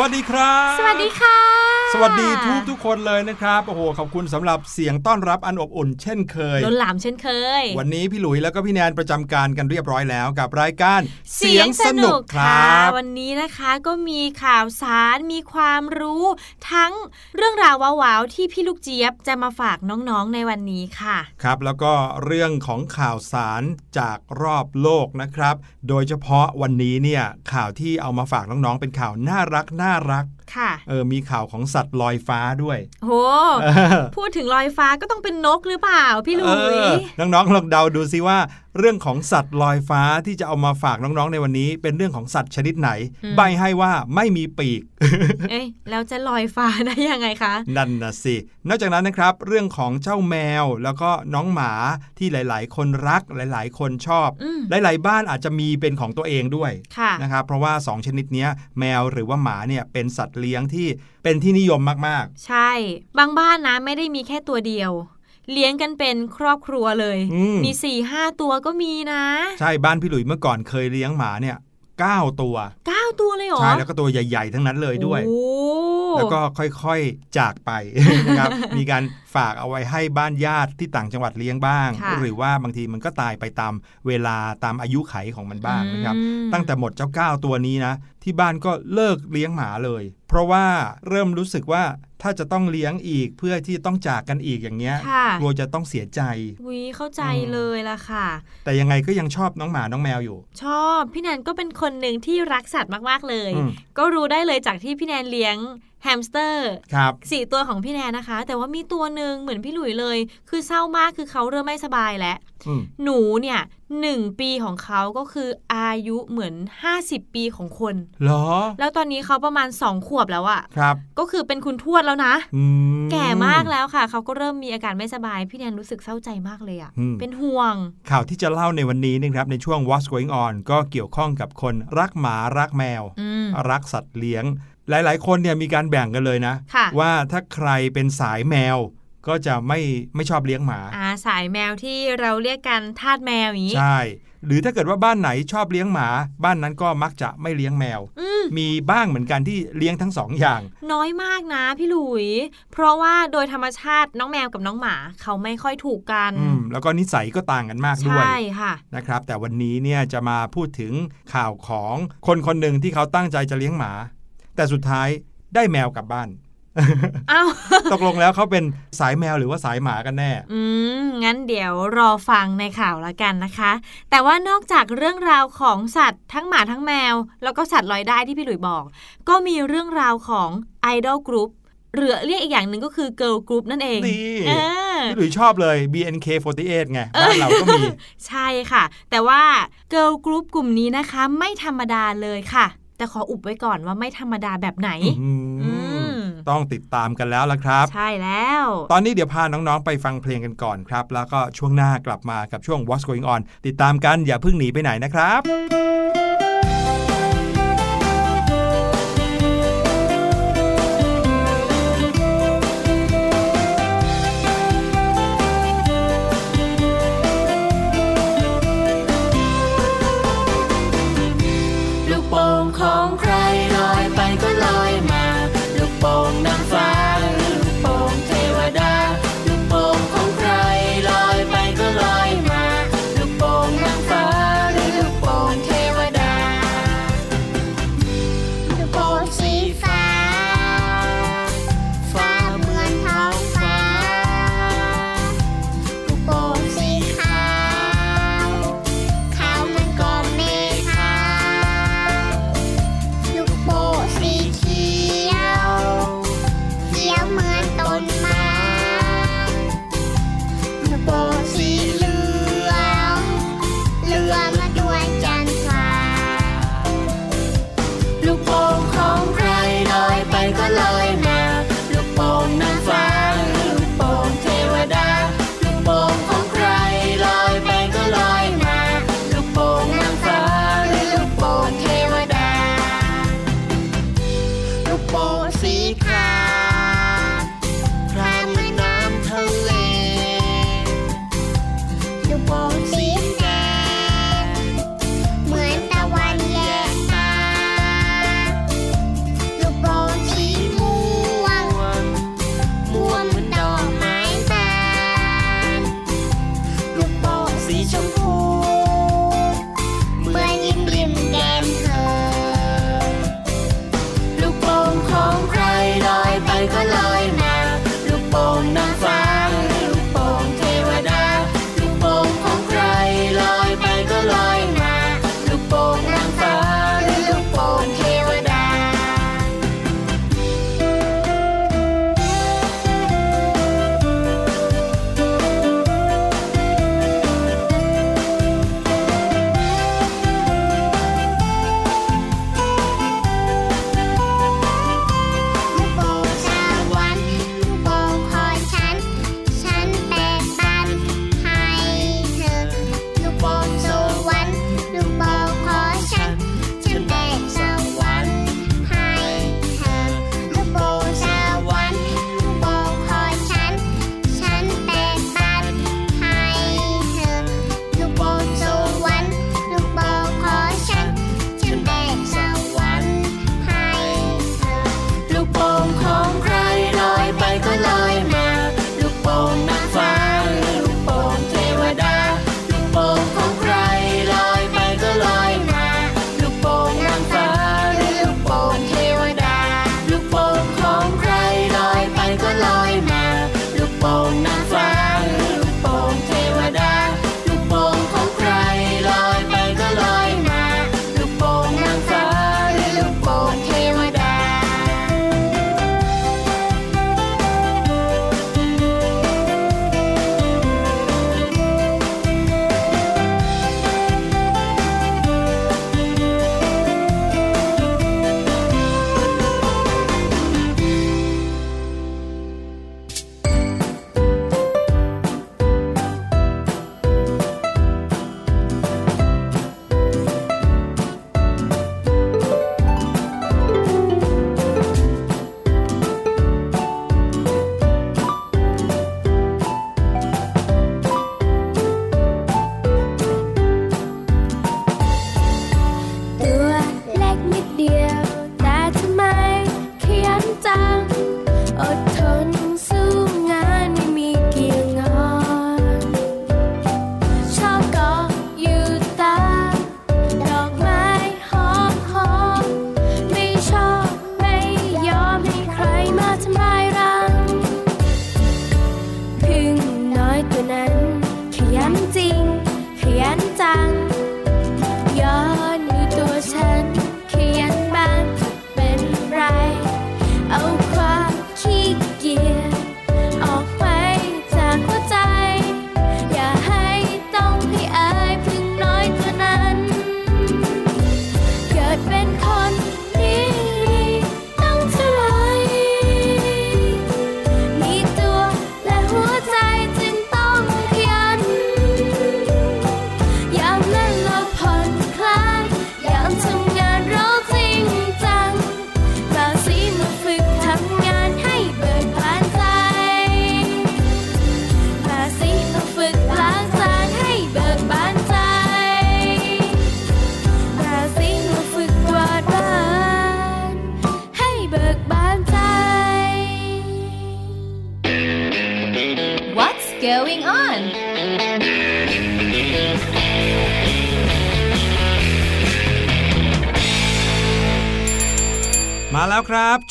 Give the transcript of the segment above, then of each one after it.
วัสดีครับ สวัสดีค่ะ สวัสดีทุกทุกคนเลยนะครับโอ้โหขอบคุณสำหรับเสียงต้อนรับอันอบอุ่น เช่นเคยล้นหลามเช่นเคย วันนี้พี่หลุยแล้วก็พี่แนนประจำการกันเรียบร้อยแล้วกับรายการค่ะวันนี้นะคะก็มีข่าวสารมีความรู้ ทั้งเรื่องราวว้าวๆที่พี่ลูกเจี๊ยบจะมาฝากน้องๆในวันนี้ค่ะ ครับแล้วก็เรื่องของข่าวสารจากรอบโลกนะครับ โดยเฉพาะวันนี้เนี่ยข่าวที่เอามาฝากน้องๆเป็นข่าวน่ารักน่ารักค่ะเออมีข่าวของสัตว์ลอยฟ้าด้วยโหพูดถึงลอยฟ้าก็ต้องเป็นนกหรือเปล่าพี่ลุยน้องๆลองเดาดูซิว่า เรื่องของสัตว์ลอยฟ้าที่จะเอามาฝากน้องๆในวันนี้ เป็นเรื่องของสัตว์ชนิดไหน ใบให้ว่าไม่มีปีก เอ๊ะแล้วจะลอยฟ้าได้ยังไงคะ นั่นนะสิ นอกจากนั้นนะครับ เรื่องของเจ้าแมวแล้วก็น้องหมาที่หลาย ๆ คนรักหลาย ๆ คนชอบอืมหลาย ๆ บ้านอาจจะมีเป็นของตัวเองด้วยค่ะนะครับ เพราะว่า 2 ชนิดเนี้ยแมวหรือว่าหมาเนี่ยเป็นสัตว์เลี้ยงที่เป็นที่นิยมมากใช่ บางบ้านนะไม่ได้มีแค่ตัวเดียว เลี้ยงกันเป็นครอบครัวเลยอืมมีสี่ห้าตัวก็มีนะๆใช่บ้านพี่หลุยเมื่อก่อนเคยเลี้ยงหมาเนี่ยเก้าตัวเก้าตัวเลยเหรอ ใช่ แล้วก็ตัวใหญ่ ๆ ทั้งนั้นเลยด้วยโอ้แล้วก็ค่อยๆจากไปนะครับ มีการฝากเอาไว้ให้บ้านญาติที่ต่างจังหวัดเลี้ยงบ้างค่ะหรือว่าบางทีมันก็ตายไปตามเวลาตามอายุไขของมันบ้างนะครับอืมตั้งแต่หมดเจ้าก้าวตัวนี้นะ ที่บ้านก็เลิกเลี้ยงหมาเลยเพ ราะว่าเริ่มรู้สึกว่าถ้าจะต้องเลี้ยงอีกเพื่อที่ต้องจากกันอีกอย่างเงี้ยค่ะกลัวจะต้องเสียใจวิเข้าใจอืมเลยล่ะค่ะ แต่ยังไงก็ยังชอบน้องหมาน้องแมวอยู่ ชอบ พี่แนนก็เป็นคนหนึ่งที่รักสัตว์มากๆเลยอืมก็รู้ได้เลยจากที่พี่แนนเลี้ยง แฮมสเตอร์ครับสี่ตัวของพี่แนนนะคะ แต่ว่ามีตัวหนึ่งเหมือนพี่หลุยเลย คือเศร้ามากคือเขาเริ่มไม่สบายแล้วอืมหนูเนี่ยหนึ่งปีของเขาก็คืออายุเหมือน 50 ปีของคนเหรอ แล้วตอนนี้เขาประมาณ2ขวบแล้วอะครับ ก็คือเป็นคุณทวดแล้วนะอืมแก่มากแล้วค่ะ เขาก็เริ่มมีอาการไม่สบาย พี่แนนรู้สึกเศร้าใจมากเลยอะอืมเป็นห่วง ข่าวที่จะเล่าในวันนี้นะครับในช่วง What's Going On ก็เกี่ยวข้องกับคนรักหมารักแมวอืมรักสัตว์เลี้ยง หลาย ๆ คนเนี่ยมีการแบ่งกันเลยนะค่ะว่าถ้าใครเป็นสายแมวก็จะไม่ไม่ชอบเลี้ยงหมาอ่าสายแมวที่เราเรียกกันทาสแมวอย่างนี้ใช่ หรือถ้าเกิดว่าบ้านไหนชอบเลี้ยงหมา บ้านนั้นก็มักจะไม่เลี้ยงแมวอืมมีบ้างเหมือนกันที่เลี้ยงทั้งสองอย่าง น้อยมากนะพี่หลุย เพราะว่าโดยธรรมชาติน้องแมวกับน้องหมาเขาไม่ค่อยถูกกันอืมแล้วก็นิสัยก็ต่างกันมากด้วยใช่ค่ะนะครับ แต่วันนี้เนี่ยจะมาพูดถึงข่าวของคนคนหนึ่งที่เขาตั้งใจจะเลี้ยงหมา แต่สุดท้ายได้แมวกลับบ้านอ้าวตกลงแล้วเขาเป็นสายแมวหรือว่าสายหมากันแน่ อืม งั้นเดี๋ยวรอฟังในข่าวละกันนะคะ แต่ว่านอกจากเรื่องราวของสัตว์ทั้งหมาทั้งแมว แล้วก็สัตว์ลอยได้ที่พี่หลุยบอก ก็มีเรื่องราวของไอดอลกรุ๊ปหรือเรียกอีกอย่างหนึ่งก็คือเกิร์ลกรุ๊ปนั่นเองนี่เออพี่หลุยชอบเลย BNK48 ไง บ้านเราก็มี ใช่ค่ะ แต่ว่าเกิร์ลกรุ๊ปกลุ่มนี้นะคะ ไม่ธรรมดาเลยค่ะ แต่ขออุบไว้ก่อนว่าไม่ธรรมดาแบบไหนอืมอืมต้องติดตามกันแล้วละครับ ใช่แล้ว ตอนนี้เดี๋ยวพาน้องๆ ไปฟังเพลงกันก่อนครับ แล้วก็ช่วงหน้ากลับมากับช่วง What's Going On ติดตามกันอย่าเพิ่งหนีไปไหนนะครับ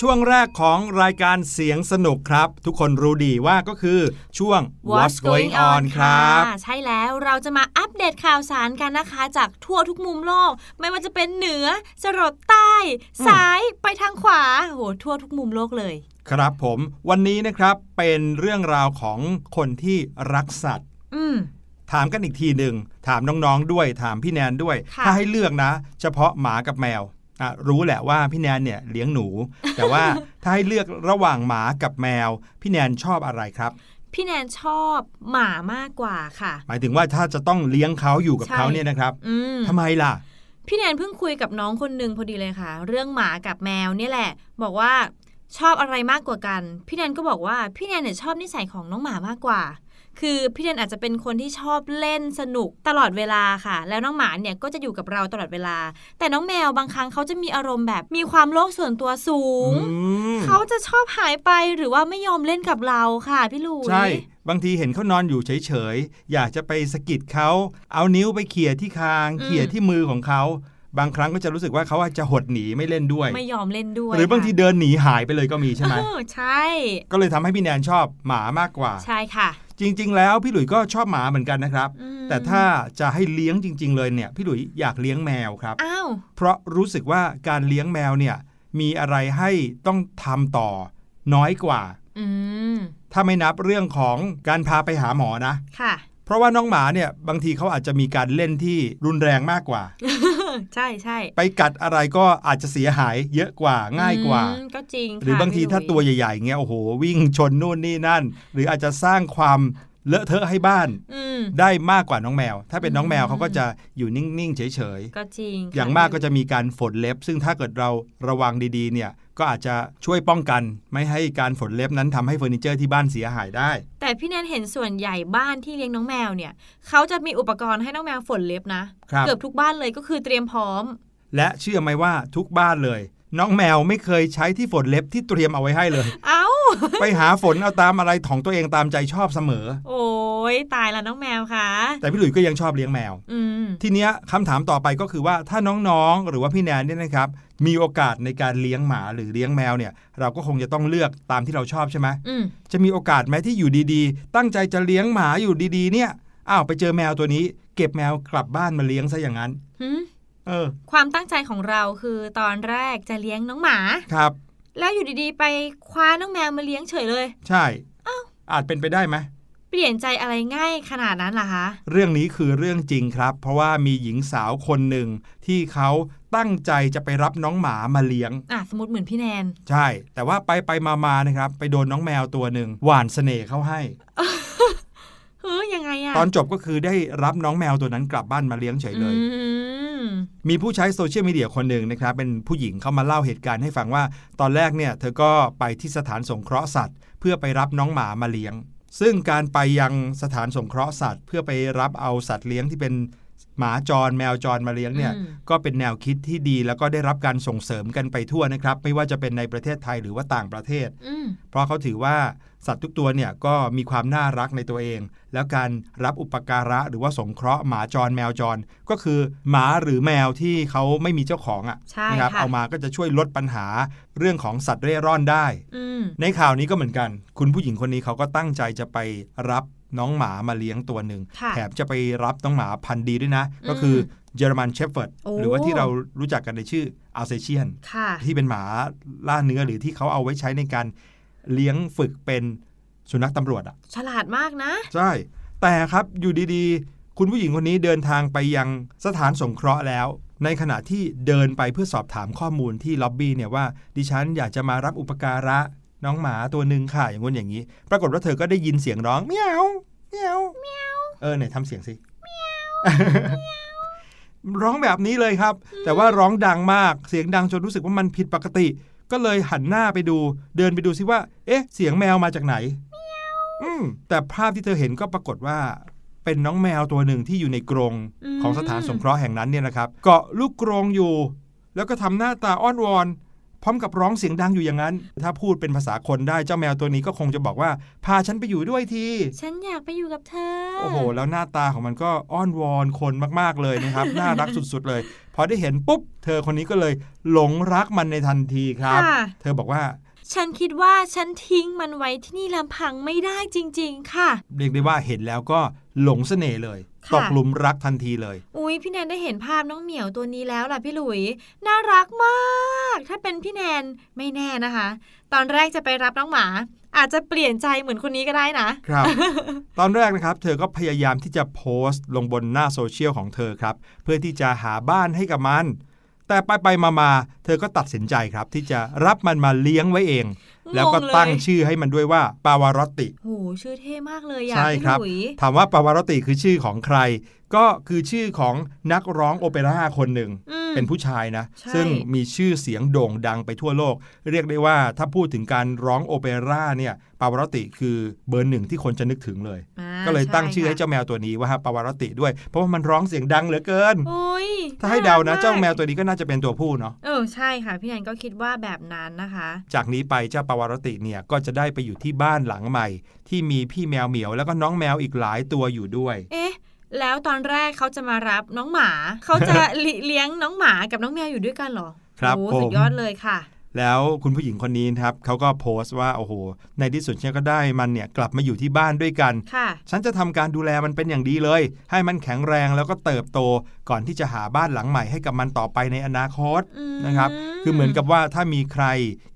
ช่วงแรกของรายการเสียงสนุกครับ ทุกคนรู้ดีว่าก็คือช่วง What's Going On ครับะใช่แล้วเราจะมาอัปเดตข่าวสารกันนะคะ จากทั่วทุกมุมโลก ไม่ว่าจะเป็นเหนือจรดใต้ ซ้ายไปทางขวาโหทั่วทุกมุมโลกเลยครับผมวันนี้นะครับเป็นเรื่องราวของคนที่รักสัตว์อืมถามกันอีกทีหนึ่งถามน้องๆด้วย ถามพี่แนนด้วยค่ะถ้าให้เลือกนะ เฉพาะหมากับแมวอะ รู้แหละว่าพี่แนนเนี่ยเลี้ยงหนู แต่ว่าถ้าให้เลือกระหว่างหมากับแมว พี่แนนชอบอะไรครับ พี่แนนชอบหมามากกว่าค่ะ หมายถึงว่าถ้าจะต้องเลี้ยงเขาอยู่กับใช่เขาเนี่ยนะครับอืมทำไมล่ะพี่แนนเพิ่งคุยกับน้องคนหนึ่งพอดีเลยค่ะ เรื่องหมากับแมวเนี่ยแหละ บอกว่าชอบอะไรมากกว่ากัน พี่แนนก็บอกว่าพี่แนนเนี่ยชอบนิสัยของน้องหมามากกว่า คือพี่แนนอาจจะเป็นคนที่ชอบเล่นสนุกตลอดเวลาค่ะ แล้วน้องหมาเนี่ยก็จะอยู่กับเราตลอดเวลา แต่น้องแมวบางครั้งเขาจะมีอารมณ์แบบมีความโลภส่วนตัวสูงอืมเขาจะชอบหายไปหรือว่าไม่ยอมเล่นกับเราค่ะพี่ลุยใช่บางทีเห็นเขานอนอยู่เฉยๆ อยากจะไปสะกิดเขาเอานิ้วไปเขี่ยที่คางเขี่ยที่มือของเขาบางครั้งก็จะรู้สึกว่าเขาอาจจะหดหนีไม่เล่นด้วย ไม่ยอมเล่นด้วย หรือบางทีค่ะเดินหนีหายไปเลยก็มีใช่ไหมเออใช่ ก็เลยทำให้พี่แนนชอบหมามากกว่า ใช่ค่ะ จริง ๆ แล้วพี่หลุยก็ชอบหมาเหมือนกันนะครับอืมแต่ถ้าจะให้เลี้ยงจริง ๆ เลยเนี่ยพี่หลุยอยากเลี้ยงแมวครับอ้าวเพราะรู้สึกว่าการเลี้ยงแมวเนี่ยมีอะไรให้ต้องทำต่อน้อยกว่าอืมถ้าไม่นับเรื่องของการพาไปหาหมอนะ ค่ะ เพราะว่าน้องหมาเนี่ยบางทีเขาอาจจะมีการเล่นที่รุนแรงมากกว่า ใช่ใช่ไปกัดอะไรก็อาจจะเสียหายเยอะกว่าง่ายกว่าอืมก็จริง หรือบางทีค่ะถ้าพี่ตัวลุยใหญ่ๆเงี้ยโอ้โหวิ่งชนนู่นนี่นั่น หรืออาจจะสร้างความ เลอะเทอะให้บ้านอืมได้มากกว่าน้องแมว ถ้าเป็นน้องแมวอืมเขาก็จะอยู่นิ่งๆ เฉยก็จริงๆค่ะอย่างมากก็จะมีการฝนเล็บ ซึ่งถ้าเกิดเราระวังดีๆเนี่ยก็อาจจะช่วยป้องกัน ไม่ให้การฝนเล็บนั้นทำให้เฟอร์นิเจอร์ที่บ้านเสียหายได้ แต่พี่แนนเห็นส่วนใหญ่บ้านที่เลี้ยงน้องแมวเนี่ยเขาจะมีอุปกรณ์ให้น้องแมวฝนเล็บนะครับเกือบทุกบ้านเลยก็คือเตรียมพร้อม และเชื่อไหมว่าทุกบ้านเลย น้องแมวไม่เคยใช้ที่ฝนเล็บที่เตรียมเอาไว้ให้เลย เอ้าไปหาฝนเอาตามอะไรของตัวเองตามใจชอบเสมอ โอ้ยตายละน้องแมวค่ะ แต่พี่หลุยส์ก็ยังชอบเลี้ยงแมวอืมทีเนี้ยคำถามต่อไปก็คือว่าถ้าน้องๆ หรือว่าพี่แนนเนี่ยนะครับ มีโอกาสในการเลี้ยงหมาหรือเลี้ยงแมวเนี่ย เราก็คงจะต้องเลือกตามที่เราชอบใช่ไหมอืมจะมีโอกาสไหมที่อยู่ดีๆ ตั้งใจจะเลี้ยงหมาอยู่ดีๆ เนี่ยอ้าวไปเจอแมวตัวนี้ เก็บแมวกลับบ้านมาเลี้ยงซะอย่างนั้นหืม เออ ความตั้งใจของเราคือตอนแรกจะเลี้ยงน้องหมา ครับ แล้วอยู่ดีๆ ไปคว้าน้องแมวมาเลี้ยงเฉยเลย ใช่อาจเป็นไปได้ไหมเปลี่ยนใจอะไรง่ายขนาดนั้นล่ะคะ เรื่องนี้คือเรื่องจริงครับ เพราะว่ามีหญิงสาวคนหนึ่งที่เขาตั้งใจจะไปรับน้องหมามาเลี้ยง อะสมมติเหมือนพี่แนน ใช่ แต่ว่าไปไปมามานะครับ ไปโดนน้องแมวตัวหนึ่งหวานเสน่ห์เข้าให้ เฮ้ยยังไงอะตอนจบก็คือได้รับน้องแมวตัวนั้นกลับบ้านมาเลี้ยงเฉยเลยอืมมีผู้ใช้โซเชียลมีเดียคนหนึ่งนะครับ เป็นผู้หญิงเข้ามาเล่าเหตุการณ์ให้ฟังว่า ตอนแรกเนี่ย เธอก็ไปที่สถานสงเคราะห์สัตว์ เพื่อไปรับน้องหมามาเลี้ยง ซึ่งการไปยังสถานสงเคราะห์สัตว์ เพื่อไปรับเอาสัตว์เลี้ยงที่เป็นหมาจรแมวจรมาเลี้ยงเนี่ยอืมก็เป็นแนวคิดที่ดีแล้วก็ได้รับการส่งเสริมกันไปทั่วนะครับ ไม่ว่าจะเป็นในประเทศไทยหรือว่าต่างประเทศอืมเพราะเขาถือว่า สัตว์ทุกตัวเนี่ยก็มีความน่ารักในตัวเอง แล้วการรับอุปการะหรือว่าสงเคราะห์หมาจรแมวจร ก็คือหมาหรือแมวที่เขาไม่มีเจ้าของใช่อะ่ะนะครับค่ะเอามาก็จะช่วยลดปัญหาเรื่องของสัตว์เร่ร่อนได้อืมในข่าวนี้ก็เหมือนกัน คุณผู้หญิงคนนี้เขาก็ตั้งใจจะไปรับน้องหมามาเลี้ยงตัวหนึ่งค่ะแถมจะไปรับน้องหมาพันธุ์ดีด้วยนะ ก็คือเยอรมันเชฟเฟิร์ดโอ้หรือว่าที่เรารู้จักกันในชื่ออัลเซเชียนค่ะที่เป็นหมาล่าเนื้อหรือที่เขาเอาไว้ใช้ในการ เลี้ยงฝึกเป็นสุนัขตำรวจอะฉลาดมากนะ ใช่ แต่ครับอยู่ดีๆ คุณผู้หญิงคนนี้เดินทางไปยังสถานสงเคราะห์แล้ว ในขณะที่เดินไปเพื่อสอบถามข้อมูลที่ล็อบบี้เนี่ยว่าดิฉันอยากจะมารับอุปการะน้องหมาตัวหนึ่งค่ะอย่างงู้นอย่างนี้ ปรากฏว่าเธอก็ได้ยินเสียงร้องเมียวเมียวเมียวเออไหนทำเสียงสิเมียวร้องแบบนี้เลยครับ แต่ว่าร้องดังมากเสียงดังจนรู้สึกว่ามันผิดปกติ ก็เลยหันหน้าไปดู เดินไปดูซิว่า เอ๊ะ เสียงแมวมาจากไหน อืมแต่ภาพที่เธอเห็นก็ปรากฏว่า เป็นน้องแมวตัวหนึ่งที่อยู่ในกรงอืมของสถานสงเคราะห์แห่งนั้นเนี่ยนะครับ เกาะลูกกรงอยู่ แล้วก็ทำหน้าตาอ้อนวอน พร้อมกับร้องเสียงดังอยู่อย่างนั้น ถ้าพูดเป็นภาษาคนได้เจ้าแมวตัวนี้ก็คงจะบอกว่า พาฉันไปอยู่ด้วยที ฉันอยากไปอยู่กับเธอ โอ้โห แล้วหน้าตาของมันก็อ้อนวอนคนมากๆเลยนะครับ น่ารักสุดๆเลย พอได้เห็นปุ๊บ เธอคนนี้ก็เลยหลงรักมันในทันทีครับ ค่ะ เธอบอกว่าฉันคิดว่าฉันทิ้งมันไว้ที่นี่ลำพังไม่ได้จริง ๆ ค่ะ เรียกได้ว่าเห็นแล้วก็หลงเสน่ห์เลยค่ะ ตกหลุมรักทันทีเลย อุ้ยพี่แนนได้เห็นภาพน้องเหมียวตัวนี้แล้วล่ะพี่หลุย น่ารักมาก ถ้าเป็นพี่แนนไม่แน่นะคะ ตอนแรกจะไปรับน้องหมา อาจจะเปลี่ยนใจเหมือนคนนี้ก็ได้นะครับ ตอนแรกนะครับ เธอก็พยายามที่จะโพสต์ลงบนหน้าโซเชียลของเธอครับ เพื่อที่จะหาบ้านให้กับมัน แต่ไปไปมามาๆเธอก็ตัดสินใจครับที่จะรับมันมาเลี้ยงไว้เอง แล้วก็งงเลยตั้งชื่อให้มันด้วยว่าปาวารอตติโหชื่อเท่มากเลยอะใช่พี่ครับหลุยถามว่าปาวารอตติคือชื่อของใคร ก็คือชื่อของนักร้องโอเปร่าคนหนึ่งอืมเป็นผู้ชายนะใช่ซึ่งมีชื่อเสียงโด่งดังไปทั่วโลก เรียกได้ว่าถ้าพูดถึงการร้องโอเปร่าเนี่ยปาวารอตติคือเบอร์หนึ่งที่คนจะนึกถึงเลยอ่าก็เลยตั้งชื่อให้ช่เจ้าแมวตัวนี้ว่าปาวารอตติด้วย เพราะว่ามันร้องเสียงดังเหลือเกินโอ้ยถ้าให้เดานะรักเจ้าแมวตัวนี้ก็น่าจะเป็นตัวผู้เนาะเออใช่ค่ะพี่แนนก็คิดว่าแบบนั้นนะคะ จากนี้ไปเจ้าปาวารอตติเนี่ยก็จะได้ไปอยู่ที่บ้านหลังใหม่ ที่มีพี่แมวเหมียวแล้วก็น้องแมวอีกหลายตัวอยู่ด้วย เอ๊ะแล้วตอนแรกเขาจะมารับน้องหมา เขาจะเลี้ยงน้องหมากับน้องแมวอยู่ด้วยกันเหรอครับโอ้ผมสุดยอดเลยค่ะ แล้วคุณผู้หญิงคนนี้นะครับเขาก็โพสต์ว่าโอ้โห ในที่สุดฉันก็ได้มันเนี่ยกลับมาอยู่ที่บ้านด้วยกันค่ะฉันจะทำการดูแลมันเป็นอย่างดีเลย ให้มันแข็งแรงแล้วก็เติบโตก่อนที่จะหาบ้านหลังใหม่ให้กับมันต่อไปในอนาคตอืมนะครับ คือเหมือนกับว่าถ้ามีใคร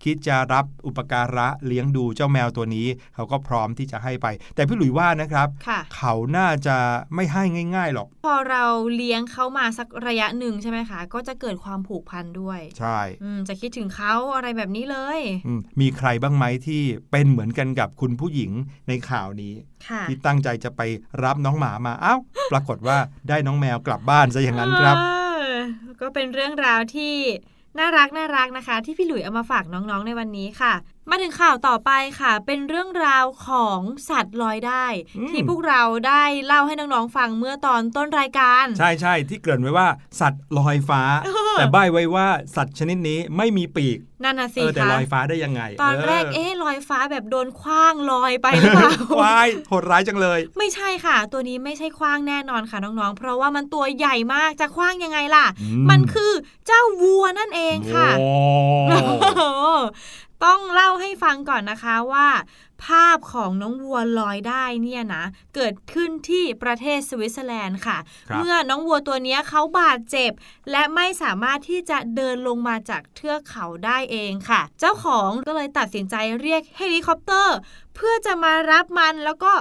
คิดจะรับอุปการะเลี้ยงดูเจ้าแมวตัวนี้เขาก็พร้อมที่จะให้ไป แต่พี่หลุยว่านะครับค่ะเขาน่าจะไม่ให้ง่าย ๆหรอก พอเราเลี้ยงเขามาสักระยะหนึ่งใช่ไหมคะ ก็จะเกิดความผูกพันด้วย ใช่อืมจะคิดถึงเขาอะไรแบบนี้เลยอืมมีใครบ้างไหมที่เป็นเหมือนกันกับคุณผู้หญิงในข่าวนี้ค่ะที่ตั้งใจจะไปรับน้องหมามาอ้าวปรากฏว่าได้น้องแมวกลับบ้านซะอย่างนั้นครับเออก็เป็นเรื่องราวที่น่ารักน่ารักนะคะ ที่พี่หลุยเอามาฝากน้องๆในวันนี้ค่ะ มาถึงข่าวต่อไปค่ะ เป็นเรื่องราวของสัตว์ลอยได้อืมที่พวกเราได้เล่าให้น้องๆฟังเมื่อตอนต้นรายการ ใช่ใช่ที่เกริ่นไว้ว่าสัตว์ลอยฟ้า แต่ใบไว้ว่าสัตว์ชนิดนี้ไม่มีปีกนั่นน่ะสิเออแต่คะลอยฟ้าได้ยังไง ตอนแรกเออเอ๊ะลอยฟ้าแบบโดนคว้างลอยไปหรือเปล่าควายโหดร้ายจังเลย ไม่ใช่ค่ะ ตัวนี้ไม่ใช่คว้างแน่นอนค่ะน้องๆ เพราะว่ามันตัวใหญ่มากจะคว้างยังไงล่ะอืมมันคือเจ้าวัวนั่นเองค่ะโอ้โอ้โห ต้องเล่าให้ฟังก่อนนะคะว่า ภาพของน้องวัวลอยได้เนี่ยนะเกิดขึ้นที่ประเทศสวิตเซอร์แลนด์ค่ะครับเมื่อน้องวัวตัวเนี้ยเขาบาดเจ็บ และไม่สามารถที่จะเดินลงมาจากเทือกเขาได้เองค่ะ เจ้าของก็เลยตัดสินใจเรียกเฮลิคอปเตอร์ เพื่อจะมารับมันแล้วก็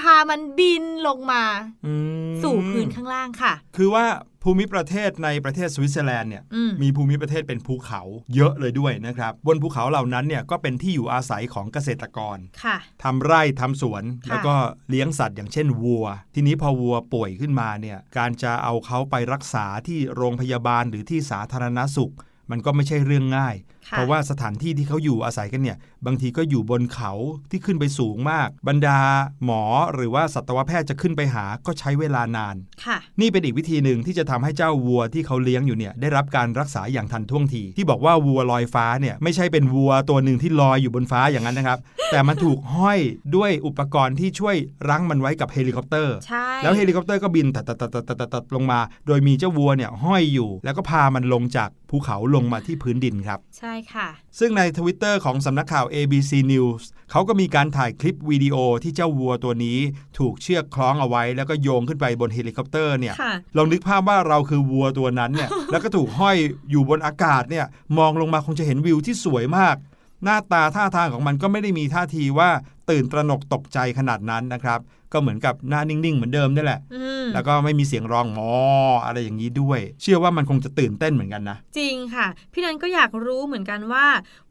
พามันบินลงมาอืมสู่พื้นข้างล่างค่ะ คือว่าภูมิประเทศในประเทศสวิตเซอร์แลนด์เนี่ยอืมมีภูมิประเทศเป็นภูเขาเยอะเลยด้วยนะครับ บนภูเขาเหล่านั้นเนี่ยก็เป็นที่อยู่อาศัยของเกษตรกรค่ะทำไร่ทำสวนค่ะแล้วก็เลี้ยงสัตว์อย่างเช่นวัว ทีนี้พอวัวป่วยขึ้นมาเนี่ยการจะเอาเขาไปรักษาที่โรงพยาบาลหรือที่สาธารณสุข มันก็ไม่ใช่เรื่องง่ายค่ะ เพราะว่าสถานที่ที่เขาอยู่อาศัยกันเนี่ยบางทีก็อยู่บนเขาที่ขึ้นไปสูงมาก บรรดาหมอหรือว่าสัตวแพทย์จะขึ้นไปหาก็ใช้เวลานานค่ะนี่เป็นอีกวิธีหนึ่งที่จะทำให้เจ้าวัวที่เขาเลี้ยงอยู่เนี่ยได้รับการรักษาอย่างทันท่วงที ที่บอกว่าวัวลอยฟ้าเนี่ยไม่ใช่เป็นวัวตัวหนึ่งที่ลอยอยู่บนฟ้าอย่างนั้นนะครับ แต่มันถูกห้อยด้วยอุปกรณ์ที่ช่วยรั้งมันไว้กับเฮลิคอปเตอร์ใช่แล้วเฮลิคอปเตอร์ก็บินตัดตัดตัดตัดตัดตัดตัดลงมา โดยมีเจ้าวัวเนี่ยห้อยอยู่ แล้วก็พามันลงจากภูเขาลงมาที่พื้นดินครับ ใช่ค่ะ ซึ่งในทวิตเตอร์ของสำนักข่าว ABC News เขาก็มีการถ่ายคลิปวิดีโอที่เจ้าวัวตัวนี้ถูกเชือกคล้องเอาไว้ แล้วก็โยงขึ้นไปบนเฮลิคอปเตอร์เนี่ยค่ะลองนึกภาพว่าเราคือวัวตัวนั้นเนี่ย แล้วก็ถูกห้อยอยู่บนอากาศเนี่ย มองลงมาคงจะเห็นวิวที่สวยมาก หน้าตาท่าทางของมันก็ไม่ได้มีท่าทีว่าตื่นตระหนกตกใจขนาดนั้นนะครับ ก็เหมือนกับหน้านิ่งๆ เหมือนเดิมนี่แหละอืมแล้วก็ไม่มีเสียงร้องมออะไรอย่างนี้ด้วย เชื่อว่ามันคงจะตื่นเต้นเหมือนกันนะ จริงค่ะ พี่นันก็อยากรู้เหมือนกันว่า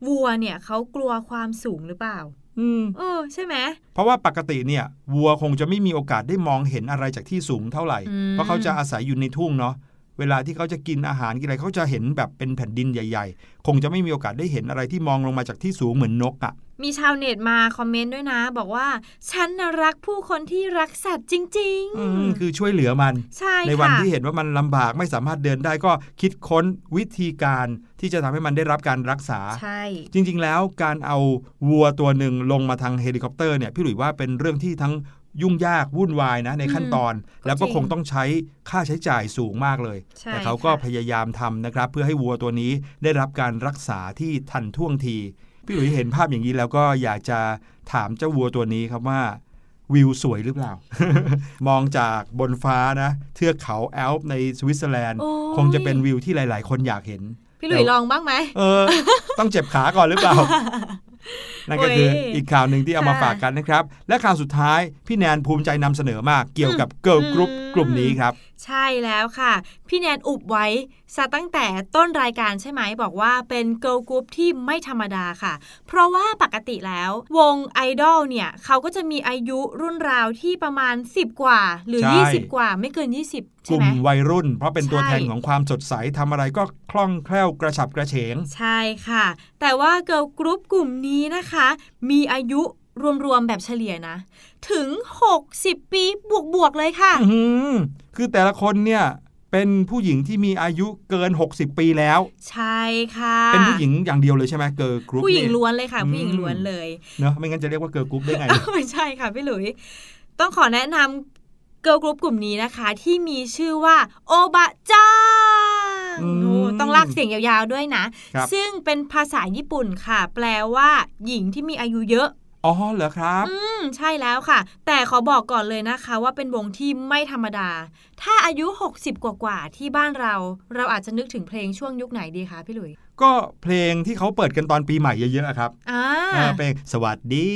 วัวเนี่ยเขากลัวความสูงหรือเปล่าอืมเออใช่ไหมเพราะว่าปกติเนี่ยวัวคงจะไม่มีโอกาสได้มองเห็นอะไรจากที่สูงเท่าไหร่อืมเพราะเขาจะอาศัยอยู่ในทุ่งเนาะเวลาที่เขาจะกินอาหารกินอะไรเขาจะเห็นแบบเป็นแผ่นดินใหญ่ ๆ คงจะไม่มีโอกาสได้เห็นอะไรที่มองลงมาจากที่สูงเหมือนนกอะ่ะ มีชาวเน็ตมาคอมเมนต์ด้วยนะ บอกว่า ฉันน่ะรักผู้คนที่รักสัตว์จริงอืมคือช่วยเหลือมันใช่ในวันค่ะที่เห็นว่ามันลำบากไม่สามารถเดินได้ก็คิดค้นวิธีการที่จะทำให้มันได้รับการรักษาใช่จริง ๆ แล้วการเอาวัวตัวหนึ่งลงมาทางเฮลิคอปเตอร์เนี่ยพี่หลุยว่าเป็นเรื่องที่ทั้งยุ่งยากวุ่นวายนะในขั้นตอน แล้วก็คงต้องใช้ค่าใช้จ่ายสูงมากเลยใช่แต่เขาก็ค่ะพยายามทำนะครับ เพื่อให้วัวตัวนี้ได้รับการรักษาที่ทันท่วงที พี่หลุยเห็นภาพอย่างนี้แล้วก็อยากจะถามเจ้าวัวตัวนี้ครับว่าวิวสวยหรือเปล่า มองจากบนฟ้านะ เทือกเขาแอลป์ในสวิตเซอร์แลนด์โอ้ยคงจะเป็นวิวที่หลาย ๆ คนอยากเห็น พี่หลุยลองบ้างไหมเออ ต้องเจ็บขาก่อนหรือเปล่า นั่นก็คือโอ้ยอีกข่าวหนึ่งที่เอามาค่ะฝากกันนะครับ และข่าวสุดท้าย พี่แนนภูมิใจนำเสนอมากเกี่ยวกับเกิร์ลกรุ๊ปอืมกลุ่มนี้ครับใช่แล้วค่ะ พี่แนนอุบไว้ซะตั้งแต่ต้นรายการใช่ไหมบอกว่าเป็นเกิร์ลกรุ๊ปที่ไม่ธรรมดาค่ะ เพราะว่าปกติแล้ว วงไอดอลเนี่ย เขาก็จะมีอายุรุ่นราวที่ประมาณ 10 กว่า หรือใช่20 กว่าไม่เกิน 20กใช่ลุ่ไหมมวัยรุ่น เพราะเป็นตัวใช่แทนของความสดใสทำอะไรก็คล่องแคล่วกระฉับกระเฉง ใช่ค่ะ แต่ว่าเกิร์ลกรุ๊ปกลุ่มนี้นะคะ มีอายุ รวมๆแบบเฉลี่ยนะ ถึง 60 ปีบวกๆเลยค่ะอื้อหือคือแต่ละคนเนี่ยเป็นผู้หญิงที่มีอายุเกิน 60 ปีแล้ว ใช่ค่ะ เป็นผู้หญิงอย่างเดียวเลยใช่ไหมเกิร์ลกรุ๊ปผู้หญิงนี่ล้วนเลยค่ะอืมผู้หญิงล้วนเลยเนอะไม่งั้นจะเรียกว่าเกิร์ลกรุ๊ปได้ไงไม่ใช่ค่ะพี่หลุย ต้องขอแนะนำเกิร์ลกรุ๊ปกลุ่มนี้นะคะ ที่มีชื่อว่าโอบะจังอืมโอ้ต้องลากเสียงยาวๆด้วยนะครับซึ่งเป็นภาษาญี่ปุ่นค่ะ แปลว่า หญิงที่มีอายุเยอะ อ๋อเหรอครับ อืม ใช่แล้วค่ะ แต่ขอบอกก่อนเลยนะคะ ว่าเป็นวงที่ไม่ธรรมดา ถ้าอายุ 60 กว่าๆที่บ้านเรา เราอาจจะนึกถึงเพลงช่วงยุคไหนดีคะพี่หลุย ก็เพลงที่เขาเปิดกันตอนปีใหม่เยอะๆอะครับอ่าเออเพลงสวัสดี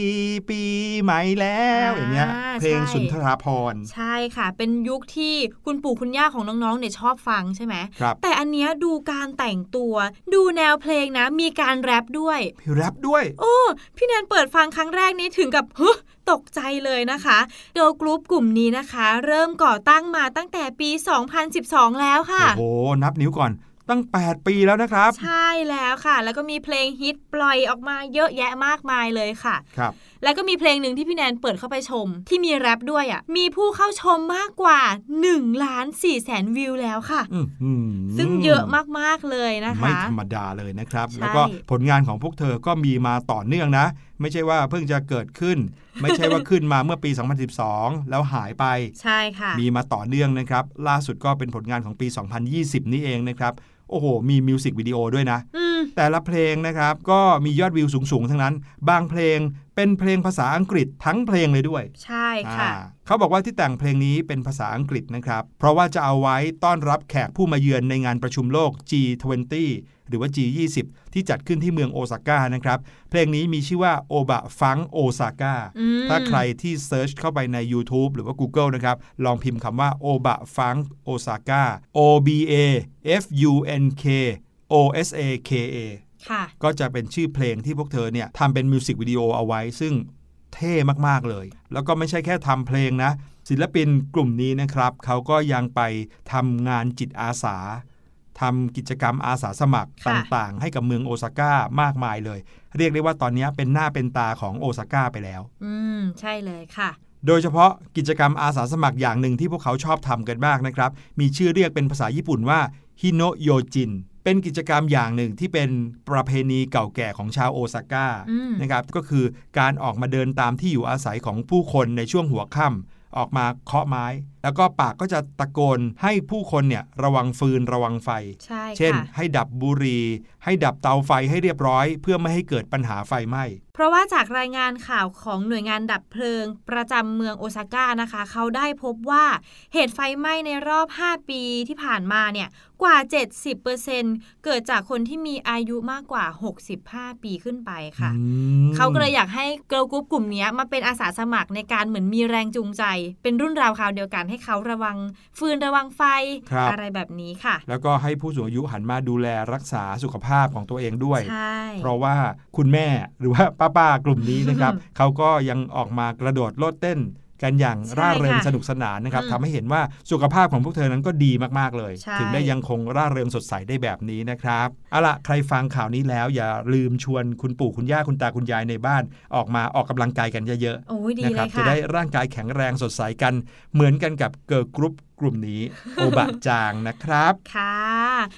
ปีใหม่แล้วอ่าอย่างเงี้ยเพลงใช่สุนทราภรณ์ใช่ค่ะ เป็นยุคที่คุณปู่คุณย่าของน้องๆเนี่ยชอบฟังใช่ไหมครับแต่อันเนี้ยดูการแต่งตัว ดูแนวเพลงนะ มีการแรปด้วยพี่แรปด้วยโอ้พี่แนนเปิดฟังครั้งแรกนี้ถึงกับฮึ ตกใจเลยนะคะเกิร์ลกรุ๊ปกลุ่มนี้นะคะ เริ่มก่อตั้งมาตั้งแต่ปี 2012 แล้วค่ะ โอ้โห นับนิ้วก่อนตั้ง 8 ปีแล้วนะครับ ใช่แล้วค่ะ แล้วก็มีเพลงฮิตปล่อยออกมาเยอะแยะมากมายเลยค่ะ ครับแล้วก็มีเพลงหนึ่งที่พี่แนนเปิดเข้าไปชม ที่มีแรปด้วยอะ มีผู้เข้าชมมากกว่า1ล้าน4แสนวิวแล้วค่ะอื้อหือซึ่งเยอะมากๆเลยนะคะ ไม่ธรรมดาเลยนะครับใช่แล้วก็ผลงานของพวกเธอก็มีมาต่อเนื่องนะ ไม่ใช่ว่าเพิ่งจะเกิดขึ้น ไม่ใช่ว่าขึ้นมาเมื่อปี 2012 แล้วหายไป ใช่ค่ะ มีมาต่อเนื่องนะครับ ล่าสุดก็เป็นผลงานของปี 2020 นี่เองนะครับโอ้โห มีมิวสิกวิดีโอด้วยนะอืมแต่ละเพลงนะครับ ก็มียอดวิวสูง ๆ ทั้งนั้น บางเพลง เป็นเพลงภาษาอังกฤษทั้งเพลงเลยด้วย ใช่ค่ะอ่าเขาบอกว่าที่แต่งเพลงนี้เป็นภาษาอังกฤษนะครับ เพราะว่าจะเอาไว้ต้อนรับแขกผู้มาเยือนในงานประชุมโลก G20 หรือว่า G20 ที่จัดขึ้นที่เมืองโอซาก้านะครับ เพลงนี้มีชื่อว่าโอบะฟังโอซาก้าอืมถ้าใครที่เซิร์ชเข้าไปใน YouTube หรือว่า Google นะครับ ลองพิมพ์คำว่าโอบะฟังโอซาก้า O B A F U N K O S A K A ค่ะ ก็จะเป็นชื่อเพลงที่พวกเธอเนี่ยทำเป็นมิวสิกวิดีโอเอาไว้ ซึ่งเท่มากๆเลย แล้วก็ไม่ใช่แค่ทำเพลงนะ ศิลปินกลุ่มนี้นะครับ เขาก็ยังไปทำงานจิตอาสาทำกิจกรรมอาสาสมัครค่ะต่างๆ ให้กับเมืองโอซาก้ามากมายเลย เรียกได้ว่าตอนนี้เป็นหน้าเป็นตาของโอซาก้าไปแล้ว อืม ใช่เลยค่ะ โดยเฉพาะกิจกรรมอาสาสมัครอย่างหนึ่งที่พวกเขาชอบทำกันมากนะครับ มีชื่อเรียกเป็นภาษาญี่ปุ่นว่า ฮิโนโยจิน เป็นกิจกรรมอย่างหนึ่งที่เป็นประเพณีเก่าแก่ของชาวโอซาก้าอืมนะครับก็คือการออกมาเดินตามที่อยู่อาศัยของผู้คนในช่วงหัวค่ำออกมาเคาะไม้ แล้วก็ปากก็จะตะโกนให้ผู้คนเนี่ยระวังฟืนระวังไฟ ใช่เช่นค่ะให้ดับบุหรี่ให้ดับเตาไฟให้เรียบร้อย เพื่อไม่ให้เกิดปัญหาไฟไหม้เพราะว่าจากรายงานข่าวของหน่วยงานดับเพลิง ประจำเมืองโอซาก้านะคะ เขาได้พบว่าเหตุไฟไหม้ในรอบ 5 ปีที่ผ่านมาเนี่ยกว่า 70%เกิดจากคนที่มีอายุมากกว่า 65 ปีขึ้นไปค่ะอืมเขาก็เลยอยากให้เกิร์ลกรุ๊ปกลุ่มเนี้ยมาเป็นอาสาสมัครในการเหมือนมีแรงจูงใจ เป็นรุ่นราวคราวเดียวกันให้เขาระวังฟืนระวังไฟครับอะไรแบบนี้ค่ะ แล้วก็ให้ผู้สูงอายุหันมาดูแลรักษาสุขภาพของตัวเองด้วยใช่เพราะว่าคุณแม่หรือว่าป้าๆกลุ่มนี้นะครับ เขาก็ยังออกมากระโดดโลดเต้น กันอย่างใช่ร่าเริงค่ะสนุกสนานนะครับอืมทำให้เห็นว่าสุขภาพของพวกเธอนั้นก็ดีมากๆเลยใช่ถึงได้ยังคงร่าเริงสดใสได้แบบนี้นะครับเอาล่ะใครฟังข่าวนี้แล้วอย่าลืมชวนคุณปู่คุณย่าคุณตาคุณยายในบ้าน ออกมาออกกำลังกายกันเยอะโอ้ยๆดีนะคเลรัยจะค่ะได้ร่างกายแข็งแรงสดใสกัน เหมือนกันกับเกิร์ลกรุ๊ป กลุ่มนี้โอบะจังนะครับ ค่ะ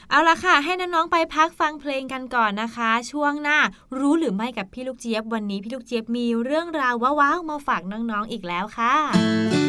เอาละค่ะ ให้น้องๆไปพักฟังเพลงกันก่อนนะคะ ช่วงหน้ารู้หรือไม่กับพี่ลูกเจี๊ยบวันนี้พี่ลูกเจี๊ยบมีเรื่องราวว้าวๆมาฝากน้องๆอีกแล้วค่ะ